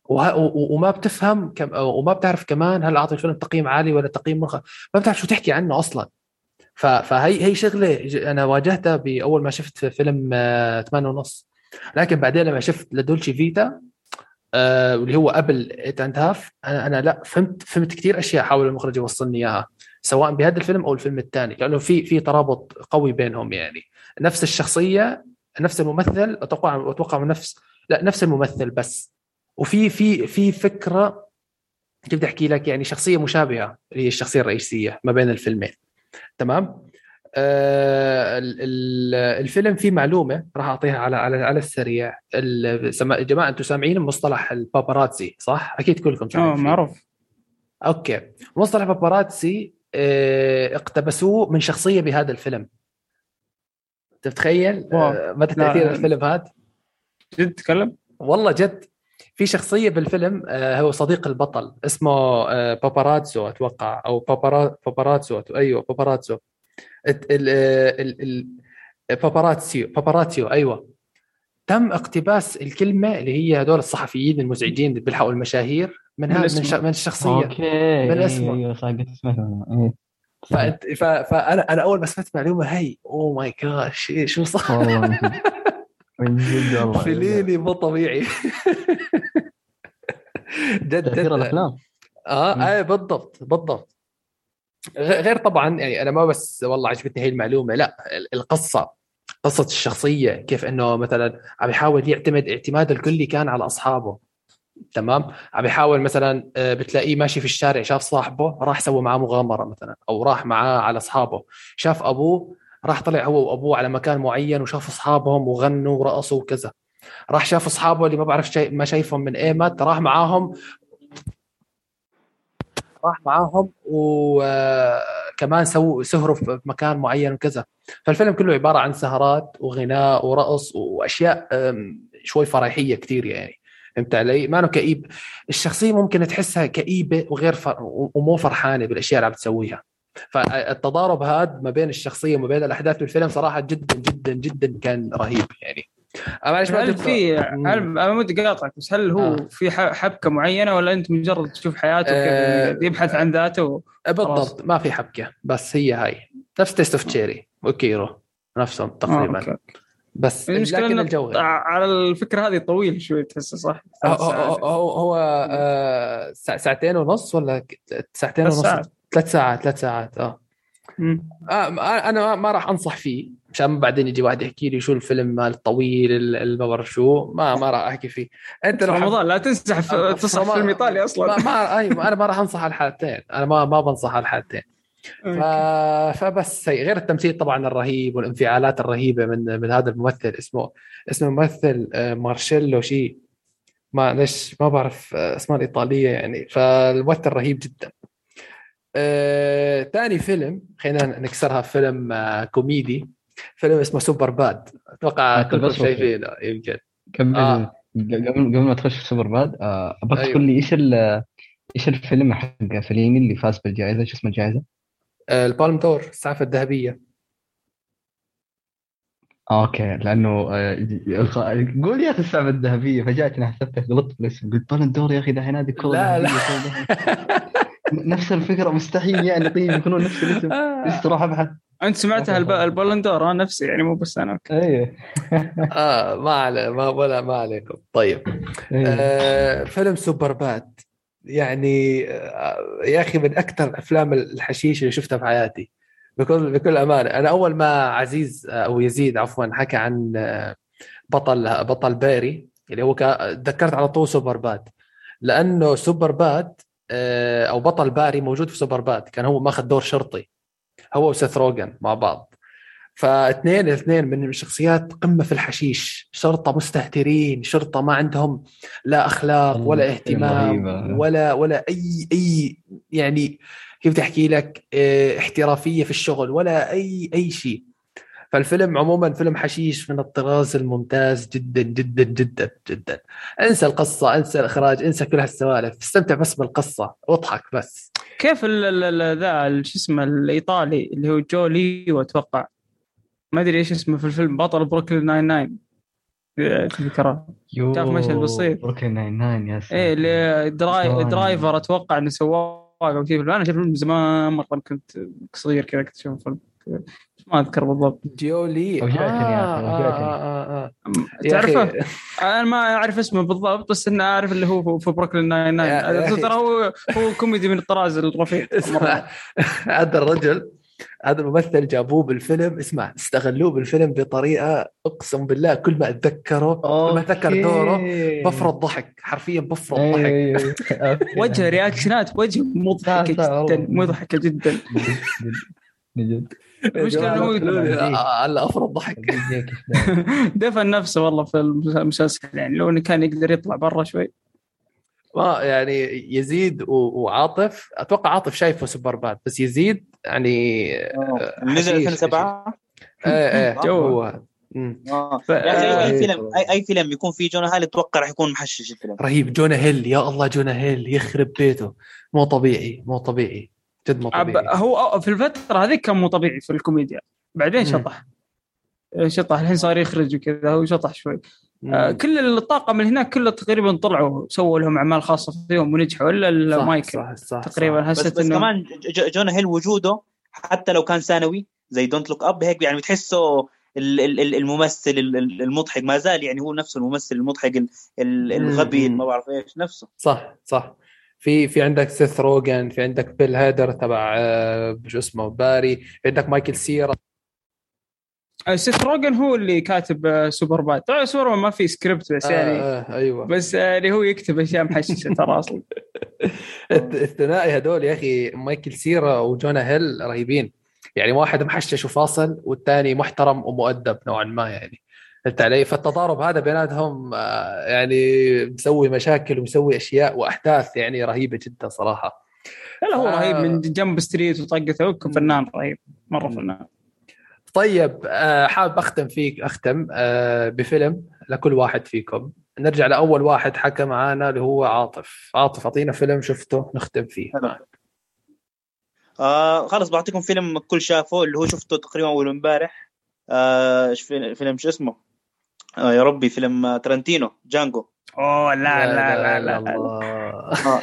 و- وما بتفهم كم وما بتعرف كمان هل أعطي الفيلم تقييم عالي ولا تقييم منخفض ما بتعرف شو تحكي عنه أصلا. فهي هي شغلة أنا واجهتها بأول ما شفت فيلم آه، 8 ونص. لكن بعدين لما شفت لدولتشي فيتا آه، واللي هو قبل eight and half أنا أنا لا فهمت فهمت كثير أشياء حاول المخرج يوصلني إياها سواء بهذا الفيلم أو الفيلم الثاني لأنه في في ترابط قوي بينهم يعني. نفس الشخصية نفس الممثل أتوقع أتوقع نفس لا نفس الممثل بس. وفي في في فكرة كيف بدي أحكي لك يعني شخصية مشابهة اللي هي الشخصية الرئيسية ما بين الفيلمين. تمام؟ الفيلم فيه معلومة راح أعطيها على على على السريع يا جماعة أنتم سامعين مصطلح الباباراتسي صح؟ أكيد كلكم آه سامعين فيه. معروف okay مصطلح باباراتسي آه، اقتبسوه من شخصية بهذا الفيلم تتخيل. آه، متى. تاثير الفيلم هذا؟ جد تتكلم؟ والله جد في شخصية بالفيلم آه، هو صديق البطل اسمه آه، باباراتزو أتوقع أو بابارا باباراتزو أيوه باباراتزو ال- ال- ال- باباراتسيو باباراتيو أيوه. تم اقتباس الكلمة اللي هي هذول الصحفيين المزعجين اللي بيلحقوا المشاهير من من من, الشخصية. okay. من اسمه. أيوه صح قد سمعت إيه. فانا أنا أول ما سمعت المعلومة هي oh my God شو صح من جد. والله مو طبيعي. جد تأثير جد الأفلام. آه. اي بالضبط بالضبط. غير طبعا يعني أنا ما بس والله عجبتني هي المعلومة لا ال- القصة قصة الشخصية كيف إنه مثلا عم يحاول يعتمد اعتماد الكلي كان على أصحابه تمام؟ عم يحاول مثلا آه، بتلاقيه ماشي في الشارع شاف صاحبه راح سوى معاه مغامرة مثلا أو راح معاه على أصحابه شاف أبوه راح طلع هو وأبوه على مكان معين وشاف أصحابهم وغنوا ورقصوا وكذا راح شاف أصحابه اللي ما بعرف ما شايفهم من ايمت راح معاهم راح معاهم وكمان سووا سهروا في مكان معين وكذا. فالفيلم كله عبارة عن سهرات وغناء ورقص وأشياء شوي فرحية كثير يعني. فهمت علي؟ ما كئيب. الشخصية ممكن تحسها كئيبة وغير فر... ومو فرحانة بالأشياء اللي عم تسويها. فالتضارب هذا ما بين الشخصية وما بين الأحداث بالفيلم صراحة جدا جدا جدا كان رهيب يعني. معلش ما هل في أنا ودي اقاطعك بس هل هو آه. في حبكة معينة ولا أنت مجرد تشوف حياته آه، يبحث عن ذاته بالضبط ما في حبكة بس هي هاي نفس Taste of Cherry وإيكيرو نفسهم آه، تقريبا أوكي. بس المشكلة لكن الجو. على الفكرة هذه طويل شوي تحسه صح هو هو. هو, آه ساعتين ونص ولا ساعتين ونص. ثلاث ساعات ثلاث ساعات آه, مم. آه ما- أنا ما- ما راح أنصح فيه عشان بعدين يجي واحد يحكي لي شو الفيلم مال الطويل ال- اللي ما بعرف شو؟ ما ما راح أحكي فيه. أنت لو رمضان لا تنسحب آه، تصح فما- فيلم إيطالي أصلا. ما, ما أيوه أنا ما راح أنصح على الحالتين. أنا ما ما بنصح على الحالتين ف... فبس هي غير التمثيل طبعا الرهيب والانفعالات الرهيبة من من هذا الممثل. اسمه اسمه ممثل آه، مارشيلو شيء ما ليش؟ ما بعرف آه، اسمه الإيطالية يعني. فالممثل رهيب جدا. آه، ثاني فيلم خلينا نكسرها فيلم آه، كوميدي. فيلم اسمه Superbad أتوقع آه، كلكم. شايفينه يمكن قبل آه. قبل قبل ما تخش في Superbad آه، أبغاك أيوه. تقول لي إيش إيش الفيلم حق فليني اللي فاز بالجائزة شو اسمه الجائزة؟ آه، البالم دور السعفه الذهبية okay لأنه آه، قول يا أخي السعفه الذهبية فجاتني حسبتك غلطت في الاسم قلت بالون دور يا أخي دحين هذه كره لا لا. نفس الفكرة مستحيل يعني طيب يكونون نفس الاسم. لسه راح ابحث أنت سمعتها الب- البالندور أنا نفسي يعني مو بس أنا. أيوه آه ما علي ما ولا ما عليكم. طيب. أيوه. آه فيلم Superbad. يعني آه يا أخي من أكثر أفلام الحشيش اللي شفتها في حياتي. بكل بكل أمانة. أنا أول ما عزيز آه، أو يزيد عفوا حكى عن آه، بطل بطل باري اللي هو تذكرت على طول Superbad. لأنه Superbad آه، أو بطل باري موجود في Superbad كان هو ماخذ دور شرطي. هو وسيث روجن مع بعض. فاثنين الاثنين من الشخصيات قمة في الحشيش. شرطة مستهترين شرطة ما عندهم لا أخلاق ولا والله اهتمام. ولا ولا أي أي يعني كيف احكي لك آه، احترافية في الشغل ولا أي أي شيء. فالفيلم عموما فيلم حشيش من الطراز الممتاز جدا جدا جدا جدا. انسى القصة انسى الإخراج انسى كل هالسوالف. استمتع بس بالقصة واضحك بس. كيف ال- ال- ال- ذا شو اسمه الإيطالي اللي هو جو ليو أتوقع. ما أدري إيش اسمه في الفيلم بطل Brooklyn Nine-Nine. إيه، تذكره. يو شاف مشهد بسيط. Brooklyn Nine-Nine يا سلام إيه اللي دراي؟ driver أتوقع إنه سواق أو شيء. أنا شفت من زمان مرة كنت صغير كذا كنت أشوف الفيلم. ما أذكر بالضبط جيولي آه آه. آه آه آه. تعرفه؟ أخي، أنا ما أعرف اسمه بالضبط بس إني أعرف اللي هو في Brooklyn Nine-Nine. ترى هو هو كوميدي من الطراز الرفيع اسمع هذا الرجل هذا الممثل جابوه بالفيلم اسمع استغلوه بالفيلم بطريقة أقسم بالله كل ما أتذكره كل ما أتذكر دوره بفرط ضحك حرفيا بفرط ضحك. وجه reaction ات وجه مضحكة والله. جدا مضحكة جدا المشكلة إنه هو- آه، هلا افرط ضحك. دفن نفسه والله في المسلسل يعني لو إنه كان يقدر يطلع برا شوي. ما يعني يزيد وعاطف أتوقع عاطف شايفه Superbad بس يزيد يعني نزل حشيش- 2007 إيه إيه جو. آه. يا أخي آه. أي فيلم اي, أي فيلم يكون فيه جونا هيل أتوقع راح يكون محشش الفيلم. رهيب. جونا هيل يا الله جونا هيل يخرب بيته. مو طبيعي مو طبيعي. جد مو طبيعي. هو في الفترة هذيك كان مو طبيعي في الكوميديا. بعدين مم. شطح. شطح. الحين صار يخرج وكذا هو شطح شوي. آه، مم. كل الطاقم اللي هناك كله تقريبا طلعوا سووا لهم أعمال خاصة فيهم ونجحوا إلا صح، مايكل صح صح. تقريبا صح. بس حسيت بس إنه كمان ج- ج- جونا هيل وجوده حتى لو كان ثانوي زي Don't Look Up هيك يعني بتحسه ال- ال- ال- الممثل ال- ال- المضحك. ما زال يعني هو نفسه الممثل المضحك ال- ال- الغبي. ما بعرف إيش نفسه. صح صح. في في عندك سيث روجن في عندك بيل هيدر تبع آه، شو اسمه باري في عندك مايكل سيرا. آه، سيث روجن هو اللي كاتب آه، Superbad طبعا سوبر ما في سكريبت بس يعني آه آه أيوه. بس آه، اللي هو يكتب أشياء محششة ترى أصلا. الثنائي هذول يا أخي مايكل سيرا وجونا هيل رهيبين. يعني واحد محشش وفاصل والثاني محترم ومؤدب نوعا ما يعني. فهمت علي فالتضارب هذا بيناتهم آه، يعني مسوي مشاكل ومسوي أشياء وأحداث يعني رهيبة جدا صراحة لا لا هو آه. رهيب من جنب ستريت وطقته. فنان رهيب مرة. فنان طيب آه، حابب أختم فيك أختم آه، بفيلم لكل واحد فيكم نرجع لأول واحد حكى معانا اللي هو عاطف عاطف أعطينا فيلم شفته نختم فيه. آه خلص بعطيكم فيلم الكل شافه اللي هو شفته تقريبا أول امبارح آه فيلم شو اسمه آه يا ربي فيلم ترنتينو جانجو أوه لا لا لا لا, لا. الله آه.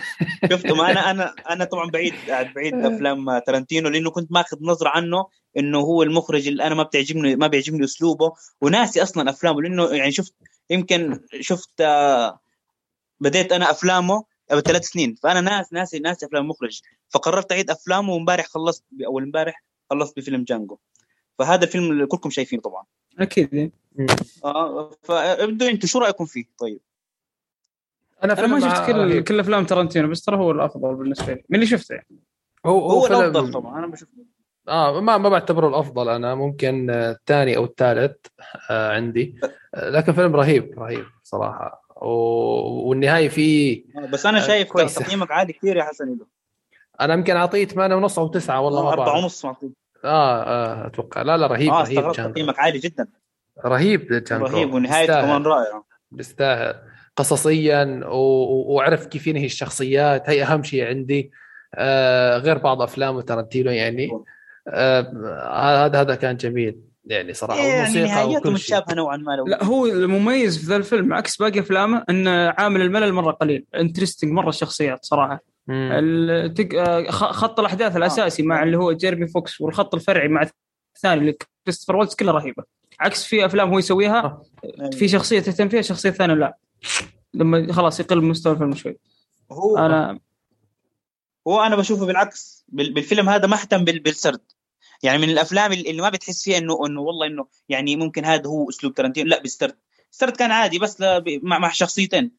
شفته ما أنا أنا أنا طبعا بعيد قاعد بعيد أفلام ترنتينو لأنه كنت ماخذ نظرة عنه إنه هو المخرج اللي أنا ما بتعجبني ما بيعجبني أسلوبه وناسي أصلا أفلامه لأنه يعني شفت يمكن شفت آه، بديت أنا أفلامه قبل ثلاث سنين فأنا ناس ناسي ناسي أفلام المخرج فقررت أعيد أفلامه وامبارح خلصت أول امبارح خلصت بفيلم جانجو فهذا الفيلم اللي كلكم شايفينه طبعا أكيد آه فابدوا أنتم شو رأيكم فيه؟ طيب. أنا ما شفت كل رهيب. كل أفلام ترنتينو بس ترى هو الأفضل بالنسبة لي. من اللي شفته؟ يعني. هو هو فيلم- الأفضل طبعا أنا بشوف آه ما ما بعتبره الأفضل أنا ممكن آه، الثاني أو الثالث آه عندي. آه، لكن فيلم رهيب رهيب صراحة. و... والنهاية فيه آه، بس أنا آه، شايف كويسة. تقييمك عالي كثير يا حسن له أنا يمكن اعطيه 8 ونص أو 9 والله ما أربعة بعرف. ونص معطيه آه آه أتوقع. لا لا رهيب آه رهيب تقييمك عالي جدا. رهيب جانجو رهيب ونهايته. كمان رائعه بيستاهل قصصيا و... و- وعرف كيف ينهي الشخصيات. هي أهم شيء عندي. آه غير بعض افلامه ترنتينو يعني. آه هذا هذا كان جميل يعني صراحة. يعني والموسيقى نهايته وكل شيء. متشابهة نوعا ما لو لا هو المميز في ذا الفيلم عكس باقي أفلامه إن عامل الملل مرة قليل. interesting مرة الشخصيات صراحة. مم. ال- تق- آه، خ- خط الأحداث الأساسي مع اللي هو جيمي فوكس والخط الفرعي مع الثاني اللي كريستوفر كلها رهيبة. عكس في أفلام هو يسويها آه. في شخصية تهتم فيها الشخصيه الثانية لا. لما خلاص يقل مستوى الفيلم شوي. هو أنا هو أنا بشوفه بالعكس بال- بالفيلم هذا ما اهتم بال- بالسرد. يعني من الأفلام اللي ما بتحس فيها انه إنه والله إنه يعني ممكن هذا هو أسلوب ترنتينو لا بالسرد. السرد كان عادي بس مع, مع شخصيتين.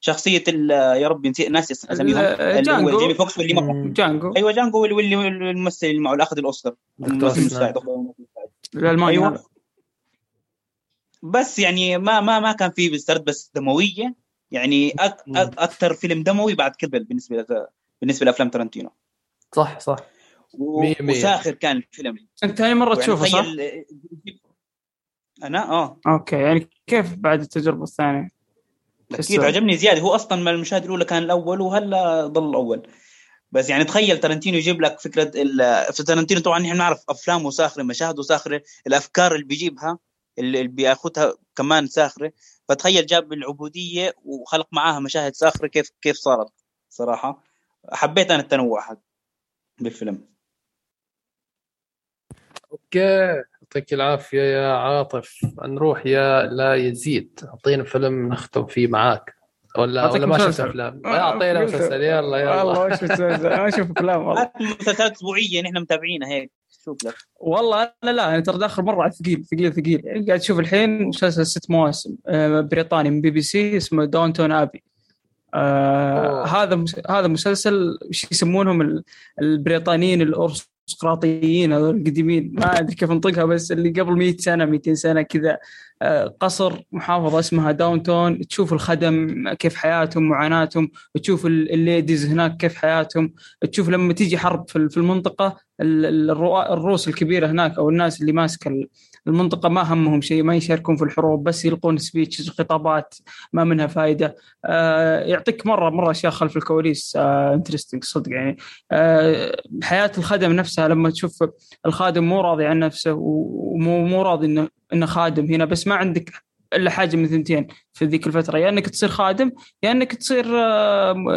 شخصية ال- يا ربي نسيت ناسي أساميهم. جانجو. جيمي فوكس واللي معه مم. جانجو. أيوه جانجو واللي الممثل اللي معه اللي أخذ الأوسكار. الممثل. المساعد الالماني أيوه. هذا. بس يعني ما ما ما كان فيه بالسرد بس دموية. يعني أك مم. أك أكثر فيلم دموي بعد كذا بالنسبة ل- بالنسبة لأفلام ترنتينو صح صح. و- مية مية. وساخر كان الفيلم. أنت ثاني مرة يعني تشوفه صح؟ تخيل- أنا؟ آه. okay يعني كيف بعد التجربة الثانية؟ أكيد عجبني زيادة. هو أصلا من المشاهد الأولى كان الأول وهلا ضل الأول. بس يعني تخيل ترنتينو يجيب لك فكرة ال- في ترنتينو طبعا نحن نعرف افلامه ساخره مشاهده ساخره الأفكار اللي بيجيبها. اللي اللي بياخذها كمان ساخره فتخيل جاب العبودية وخلق معاها مشاهد ساخره كيف كيف صارت صراحة. حبيت أنا التنوع هذا بالفيلم. أوكي. يعطيك العافية يا عاطف. نروح يا لا يزيد. أعطينا فيلم نختم فيه معاك. ولا ولا ما شفت. أفلام؟ آه، أعطينا مسلسل. يلا يلا. والله وش مسلسل؟ أنا أشوف أفلام والله. هات المسلسلات أسبوعية نحن متابعينها هيك. شوف لك. والله أنا لا أنا ترى داخل مرة على ثقيل ثقيل ثقيل. يعني قاعد أشوف الحين مسلسل ست مواسم آه، بريطاني من بي بي سي اسمه Downton Abbey آه. هذا هذا مسلسل إيش يسمونهم ال- البريطانيين الأرستقراطيين هذول القديمين. ما أدري كيف انطقها بس اللي قبل 100 سنة 200 سنة كذا. قصر محافظة اسمها داونتون تشوف الخدم كيف حياتهم معاناتهم تشوف ال- ال ladies هناك كيف حياتهم تشوف لما تيجي حرب في المنطقة الروس الكبيرة هناك أو الناس اللي ماسكة ال- المنطقة ما همهم شيء ما يشاركون في الحروب بس يلقون speeches خطابات ما منها فائده آه يعطيك مره مرة أشياء خلف الكواليس. interesting صدق يعني. آه حياة الخدم نفسها لما تشوف الخادم مو راضي عن نفسه ومو مو راضي إنه إنه خادم هنا بس ما عندك إلا حاجة من ثنتين في ذيك الفترة يا إنك تصير خادم يا إنك تصير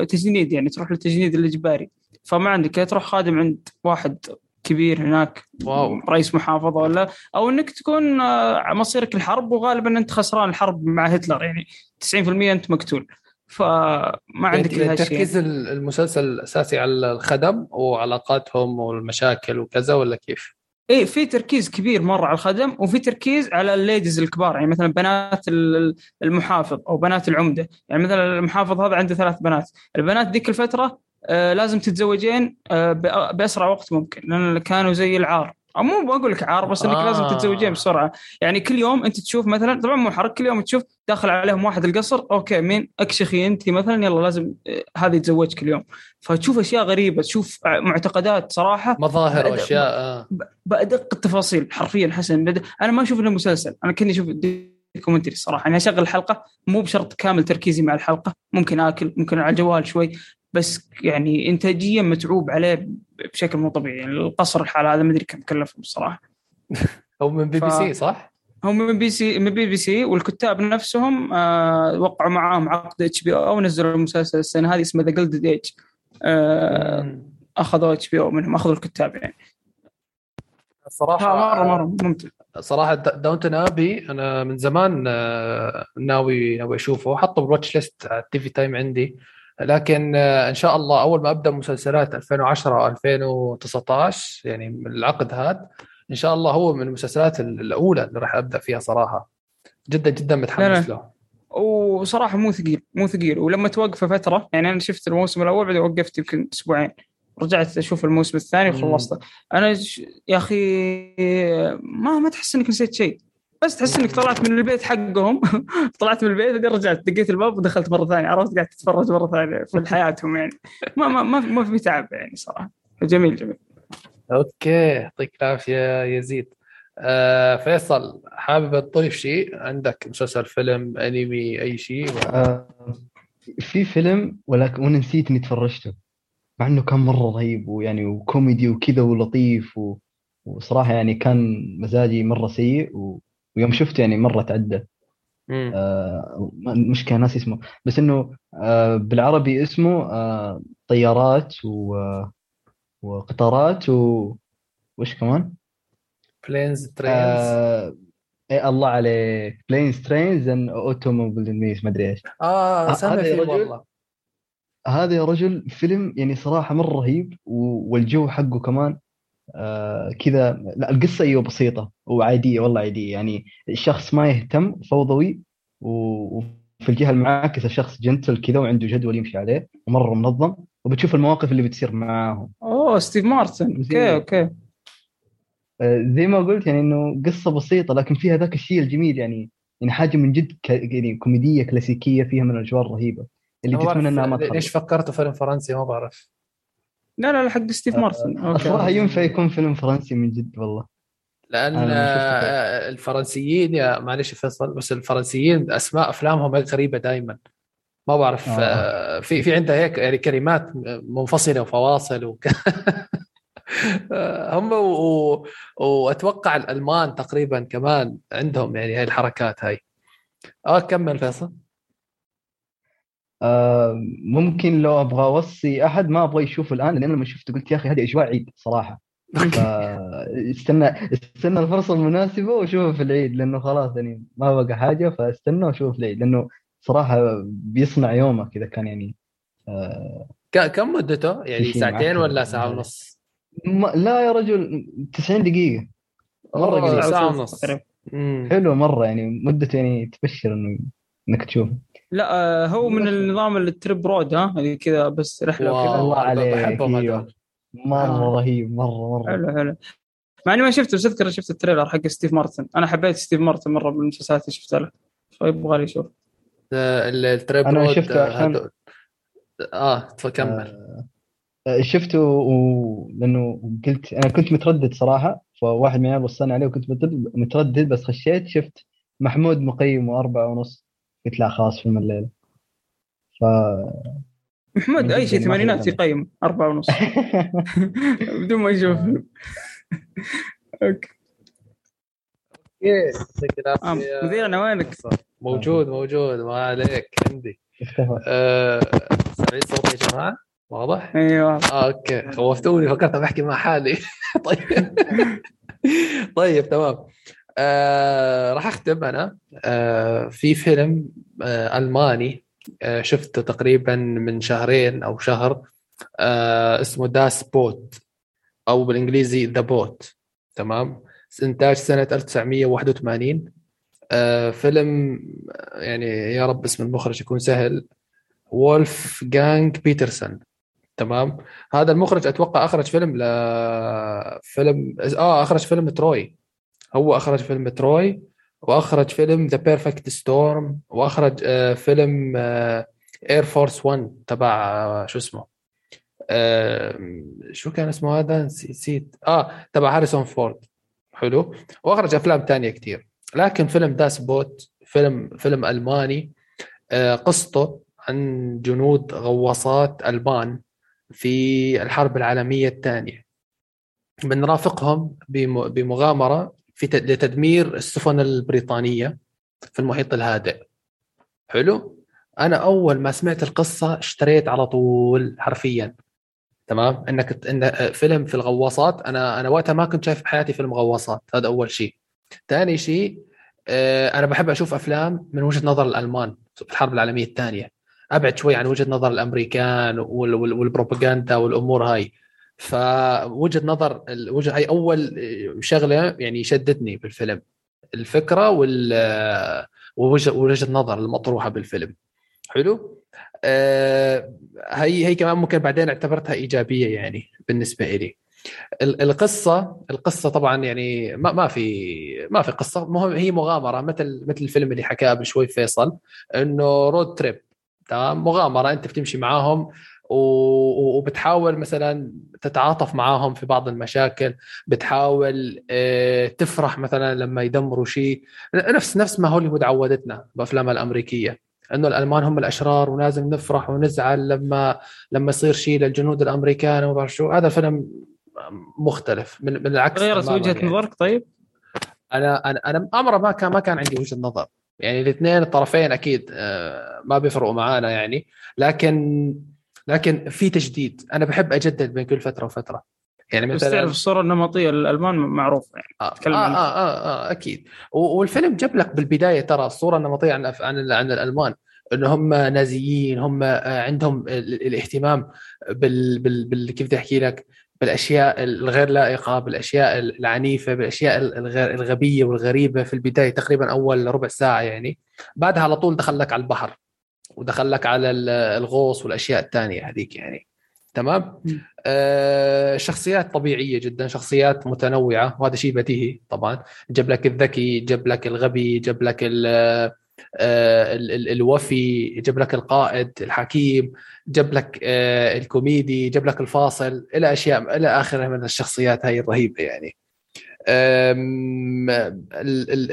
تجنيد يعني تروح للتجنيد الإجباري. فما عندك يا تروح خادم عند واحد كبير هناك wow. رئيس محافظة ولا أو إنك تكون آه، مصيرك الحرب وغالبا أنت خسران الحرب مع هتلر يعني 90% أنت مقتول. فما عندك يعني هالشيء. تركيز ال- المسلسل الأساسي على الخدم وعلاقاتهم والمشاكل وكذا ولا كيف؟ إيه في تركيز كبير مرة على الخدم وفي تركيز على ال ladies الكبار يعني مثلا بنات ال- المحافظ أو بنات العمدة. يعني مثلا المحافظ هذا عنده ثلاث بنات. البنات ذيك الفترة آه لازم تتزوجين آه بأسرع وقت ممكن لأن كانوا زي العار. مو بقول لك عار بس إنك آه. لازم تتزوجين بسرعة. يعني كل يوم أنت تشوف مثلا طبعا مو حرق كل يوم تشوف داخل عليهم واحد القصر أوكي مين؟ أكشخي أنت مثلا يلا لازم آه، هذا يتزوج كل يوم. فتشوف أشياء غريبة تشوف آه، معتقدات صراحة. مظاهر واشياء آه. بأدق التفاصيل حرفيا حسن. بد... أنا ما أشوف انه مسلسل أنا كني أشوف documentary الصراحه يعني أشغل الحلقة مو بشرط كامل تركيزي مع الحلقة. ممكن آكل ممكن على الجوال شوي. بس يعني انتاجيا متعوب عليه بشكل مو طبيعي. يعني القصر الحال هذا ما أدري كم كلفهم الصراحه هو من بي بي سي صح؟ هم من بي سي من بي بي سي والكتاب نفسهم آه وقعوا معاهم عقد HBO ونزلوا المسلسل السنة هذه اسمه The Gilded Age. أخذوا HBO منهم أخذوا الكتاب يعني. صراحة مرة مرة ممتع. صراحة Downton Abbey أنا من زمان آه، ناوي ناوي أشوفه. حطه بال watchlist على ال TV Time عندي. لكن آه، إن شاء الله أول ما أبدأ مسلسلات 2010 2019 يعني من العقد هذا إن شاء الله هو من المسلسلات الأولى اللي راح أبدأ فيها صراحة. جدا جدا متحمس. له. وصراحة مو ثقيل مو ثقيل. ولما توقفه فترة يعني أنا شفت الموسم الأول بعدين وقفت يمكن أسبوعين. رجعت أشوف الموسم الثاني. وخلصته. أنا ش... يا أخي ما ما تحس إنك نسيت شيء. بس تحس إنك طلعت من البيت حقهم. طلعت من البيت بعدين رجعت دقيت الباب ودخلت مرة ثانية عرفت قاعد تتفرج مرة ثانية في حياتهم يعني. ما ما ما, ما في تعب يعني صراحة. جميل جميل. أوكي يعطيك العافية يزيد. آه فيصل حابب تضيف شيء؟ عندك مسلسل فيلم أنمي أي شيء؟ آه، في فيلم ولكن وأنا نسيت إني تفرجته مع إنه كان مرة رهيب ويعني وكوميدي وكذا ولطيف و... وصراحة يعني كان مزاجي مرة سيء و... ويوم شفته يعني مرة تعدى. آه مشكله ناس اسمه. بس إنه آه بالعربي اسمه آه طيارات و... وقطارات و... وش كمان؟ Planes Trains آه... إيه الله عليك. Planes Trains and Automobile ما أدري إيش. آه هذا سامع فيه رجل- والله. هذا يا رجل فيلم يعني صراحة مرة رهيب والجو حقه كمان آه كذا. لا القصة أيوه بسيطة وعادية والله عادية. يعني الشخص ما يهتم فوضوي و- وفي الجهة المعاكسة شخص gentle كذا وعنده جدول يمشي عليه ومرة منظم وبتشوف المواقف اللي بتصير معاهم. أوه ستيف مارتن. أوكي. أوكي. آه زي ما قلت يعني إنه قصة بسيطة لكن فيها ذاك الشيء الجميل يعني يعني حاجة من جد ك... يعني كوميدية كلاسيكية فيها من الأجواء الرهيبة اللي تتمنى إنها ما ليش تخلص فكرته فيلم فرنسي ما بعرف. لا لا لا حق ستيف مارتن الصراحة أوكي ينفع يكون فيلم فرنسي من جد والله. لأن آه، الفرنسيين يا معلش فيصل بس الفرنسيين أسماء أفلامهم غريبة دائما ما بعرف آه. آه، في في عندها هيك يعني كلمات منفصلة وفواصل وك... آه، هم و... و... وأتوقع الألمان تقريبا كمان عندهم يعني هاي الحركات هاي. آه كمل فيصل. آه ممكن لو أبغى أوصي أحد ما أبغى يشوفه الآن لأن لما شفته قلت يا أخي هذه أجواء عيد صراحة. فاستنى استنى الفرصة المناسبة وشوفه في العيد لأنه خلاص يعني ما بقى حاجة فاستنى وشوفه في العيد لأنه صراحة بيصنع يومك إذا كان يعني آه كم مدته؟ يعني ساعتين ولا ساعة. ونص؟ ما لا يا رجل 90 دقيقة. مرة أوه، قليل. ساعة ونص. حلو مرة يعني مدته يعني تبشر إنه إنك تشوفه. لا آه، هو من النظام ال trip road ها اللي كذا بس رحلة. وكذا. الله عليك. بحبهم أيوه. هذول. مرة آه. رهيب مرة مرة. حلو حلو. مع إني ما شفته بس أذكر شفت ال trailer حق ستيف مارتن. أنا حبيت ستيف مارتن مرة من المسلسلات اللي شفتها له. فيبغى لي أشوف. ال- ال trip أنا road شفته آه، عشان- آه تكمل آه، شفته و... لأنه قلت أنا كنت متردد صراحة فواحد من العيال وصاني عليه وكنت متردد- متردد بس خشيت شفت محمود مقيمه أربعة ونص. قلت لا خلاص فيلم الليلة. ف محمود أي شيء ما ثمانينات يقيم أربعة ونص. بدون ما يشوف. فيلم أوكي. آه، العافية. مديرنا وينك؟ موجود موجود ما عليك عندي. آه، سامعين صوتي يا جماعة؟ واضح؟ أيوه آه، أوكي. خوفتوني فكرت بحكي مع حالي. طيب. طيب تمام. آه راح أختم أنا. آه في فيلم آه ألماني. آه شفته تقريبا من شهرين أو شهر. آه اسمه Das Boot أو بالإنجليزي The Boat. تمام؟ إنتاج سنة 1981 آه فيلم يعني يا رب اسم المخرج يكون سهل. وولف جانج بيترسون. تمام؟ هذا المخرج أتوقع أخرج فيلم ل فيلم آه أخرج فيلم Troy. هو أخرج فيلم Troy وأخرج فيلم The Perfect Storm وأخرج آه فيلم Air Force 1 تبع آه شو اسمه؟ شو كان اسمه هذا؟ نسيت. آه تبع هاريسون فورد. حلو. وأخرج أفلام تانية كتير. لكن فيلم Das Boot فيلم فيلم ألماني آه قصته عن جنود غواصات ألمان في الحرب العالمية الثانية. بنرافقهم بم- بمغامرة في لتدمير السفن البريطانية في المحيط الهادئ. حلو؟ أنا أول ما سمعت القصة اشتريت على طول حرفيا. تمام؟ إنك إن فيلم في الغواصات أنا أنا وقتها ما كنت شايف بحياتي فيلم غواصات هذا أول شيء. ثاني شيء آه، أنا بحب أشوف أفلام من وجهة نظر الألمان في الحرب العالمية الثانية. أبعد شوي عن وجهة نظر الأمريكان وال- وال- والبروباغندا والأمور هاي. فوجهة نظر ال- وجه هاي أول شغلة يعني شدتني بالفيلم. الفكرة وال ووجه وجهه النظر المطروحة بالفيلم. حلو؟ آه هي هي كمان ممكن بعدين اعتبرتها إيجابية يعني بالنسبة لي ال- القصة القصة طبعا يعني ما ما في ما في قصة. مهم هي مغامرة مثل مثل الفيلم اللي حكاه قبل شوي فيصل إنه رود تريب تمام؟ مغامرة أنت بتمشي معاهم وبتحاول مثلا تتعاطف معاهم في بعض المشاكل بتحاول آه، تفرح مثلا لما يدمروا شيء نفس نفس ما هوليوود عودتنا بافلامها الأمريكية إنه الألمان هم الأشرار ولازم نفرح ونزعل لما لما يصير شيء للجنود الأمريكان وما بعرف شو هذا الفيلم مختلف من, من العكس غيرت وجهة يعني. نظرك طيب؟ أنا أنا أنا عمره ما كان ما كان عندي وجهة نظر يعني الاثنين الطرفين أكيد آه، ما بيفرقوا معانا يعني لكن لكن في تجديد. أنا بحب أجدد بين كل فترة وفترة. يعني بس مثلا تعرف الصورة النمطية للالمان معروفه يعني. آه, آه, آه, آه, آه أكيد. والفيلم جاب لك بالبداية ترى الصورة النمطية عن عن عن الألمان. انه هم نازيين هم آه، عندهم ال- الاهتمام بال, بال, بال كيف بدي أحكي لك؟ بالأشياء الغير لائقة بالأشياء العنيفة بالأشياء الغير الغبية والغريبة في البداية تقريبا أول ربع ساعة يعني. بعدها على طول دخل لك على البحر. ودخل لك على ال- الغوص والأشياء الثانية هذيك يعني. تمام. آه شخصيات طبيعية جدا شخصيات متنوعة وهذا شيء بديهي طبعا. جاب لك الذكي جاب لك الغبي جاب لك ال آه، ال- ال- الوفي جاب لك القائد الحكيم جاب لك آه، الكوميدي جاب لك الفاصل إلى أشياء إلى آخره من الشخصيات هاي الرهيبة يعني.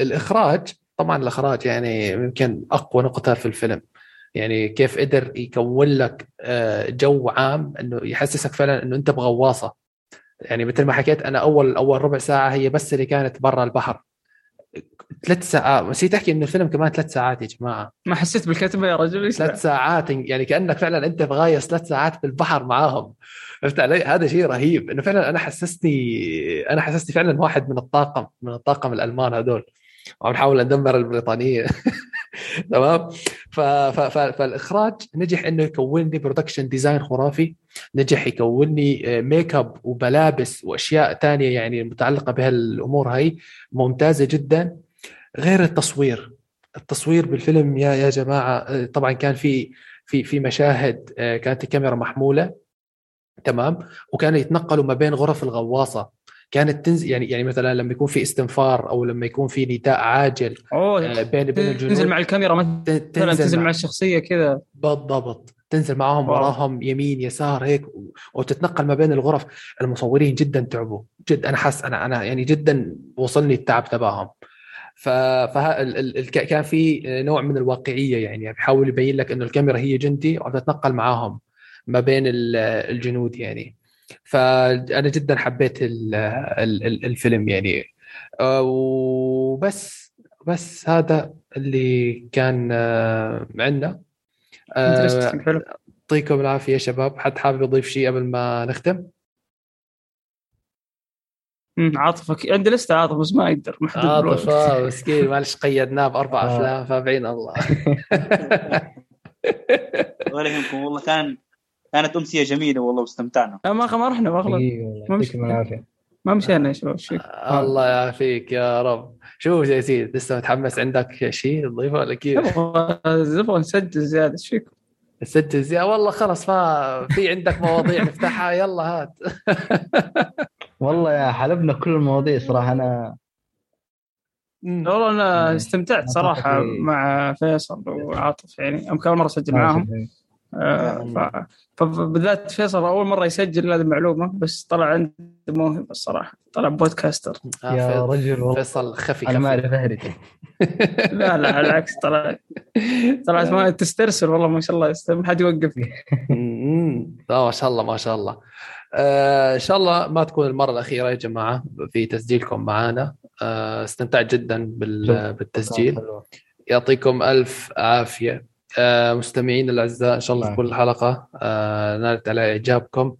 الإخراج طبعا الإخراج يعني يمكن أقوى نقطة في الفيلم. يعني كيف قدر يكون لك آه، جو عام إنه يحسسك فعلا إنه أنت بغواصة. يعني مثل ما حكيت أنا أول أول ربع ساعة هي بس اللي كانت برا البحر. ثلاث ساعات نسيت أحكي إنه الفيلم كمان ثلاث ساعات يا جماعة. ما حسيت بالكتبه يا رجل ثلاث ساعات يعني كأنك فعلا أنت بغايص ثلاث ساعات بالبحر معاهم. فهمت علي؟ هذا شيء رهيب. إنه فعلا أنا حسستني أنا حسستني فعلا واحد من الطاقم من الطاقم الألمان هذول. وعم نحاول ندمر البريطانية. تمام. فالإخراج نجح إنه يكون لي production design خرافي نجح يكون لي ميك اب وملابس وأشياء تانية يعني متعلقة بهالأمور هاي ممتازة جدا. غير التصوير التصوير بالفيلم يا يا جماعة آه، طبعا كان في في في مشاهد آه، كانت الكاميرا محمولة تمام؟ وكانوا يتنقلوا ما بين غرف الغواصة. كانت تنزل يعني يعني مثلا لما يكون في استنفار أو لما يكون في نداء عاجل أوه آه، بين بين الجنود تنزل مع الكاميرا مثلا تنزل, تنزل مع مع الشخصية كذا. بالضبط. تنزل معاهم. وراهم يمين يسار هيك وتتنقل ما بين الغرف. المصورين جدا تعبوا. جد أنا حاسس أنا أنا يعني جدا وصلني التعب تبعهم. ف. كان في نوع من الواقعية يعني بيحاول يبين لك إنه الكاميرا هي جندي وعم تتنقل معاهم ما بين ال- الجنود يعني. فأنا جدا حبيت ال... ال... ال- الفيلم يعني. آه، وبس بس هذا اللي كان آه، عندنا. آه، يعطيكم العافية يا شباب. حد حابب يضيف شيء قبل ما نختم؟ مم، عاطف أكيد. عندي لستة عاطف بس ما أقدر محدود. عاطف مسكين معلش قيدناه بأربع. أفلام فبعين الله. ولا يهمكم والله كان كانت أمسية جميلة والله واستمتعنا لا، ما ما رحنا ما ما مش- يعطيكم العافية ما مشينا يا شباب فيك؟ الله يعافيك يا رب شوف يا سيدي لسه متحمس عندك شيء تضيفه ولا كيف؟ نبغى نسجل زيادة إيش فيك؟ سجل زي والله خلص ما في عندك مواضيع نفتحها يلا هات والله يا حلبنا كل المواضيع صراحة أنا والله أنا إيه. استمتعت صراحة أتفق. مع فيصل وعاطف يعني اول مرة أسجل معاهم آه، ف- فبالذات فيصل أول مرة يسجل هذه المعلومة بس طلع عنده موهبة الصراحة طلع بودكاستر. آه، يا رجل فيصل خفي أنا ما اعرف اهرج لا لا بالعكس طلع طلعت ما تسترسل والله ما شاء الله ما حد يوقفك أمم. آه ما شاء الله ما شاء الله. آه إن شاء الله ما تكون المرة الأخيرة يا جماعة في تسجيلكم معنا آه استمتعت جدا بال- بالتسجيل. يعطيكم ألف عافية. آه مستمعين الأعزاء إن شاء الله تكون الحلقة آه نالت على إعجابكم.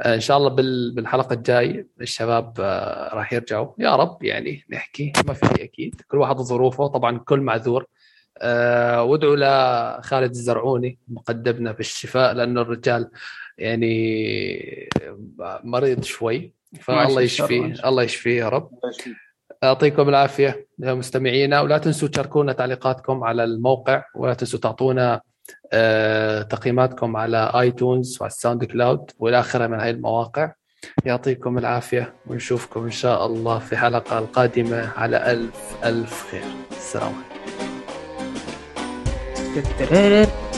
آه إن شاء الله بال- بالحلقة الجاي الشباب آه راح يرجعوا. يا رب يعني نحكي ما في أكيد. كل واحد ظروفه طبعا كل معذور. آه وادعوا لخالد الزرعوني مقدمنا بالشفاء لأنه الرجال يعني مريض شوي. فالله يشفيه الله يشفيه يا رب. يعطيكم العافية مستمعينا ولا تنسوا تشاركونا تعليقاتكم على الموقع ولا تنسوا تعطونا آه، تقييماتكم على iTunes وعلى ال SoundCloud وإلى آخره من هذه المواقع. يعطيكم العافية ونشوفكم إن شاء الله في حلقة القادمة على ألف ألف خير. السلام عليكم.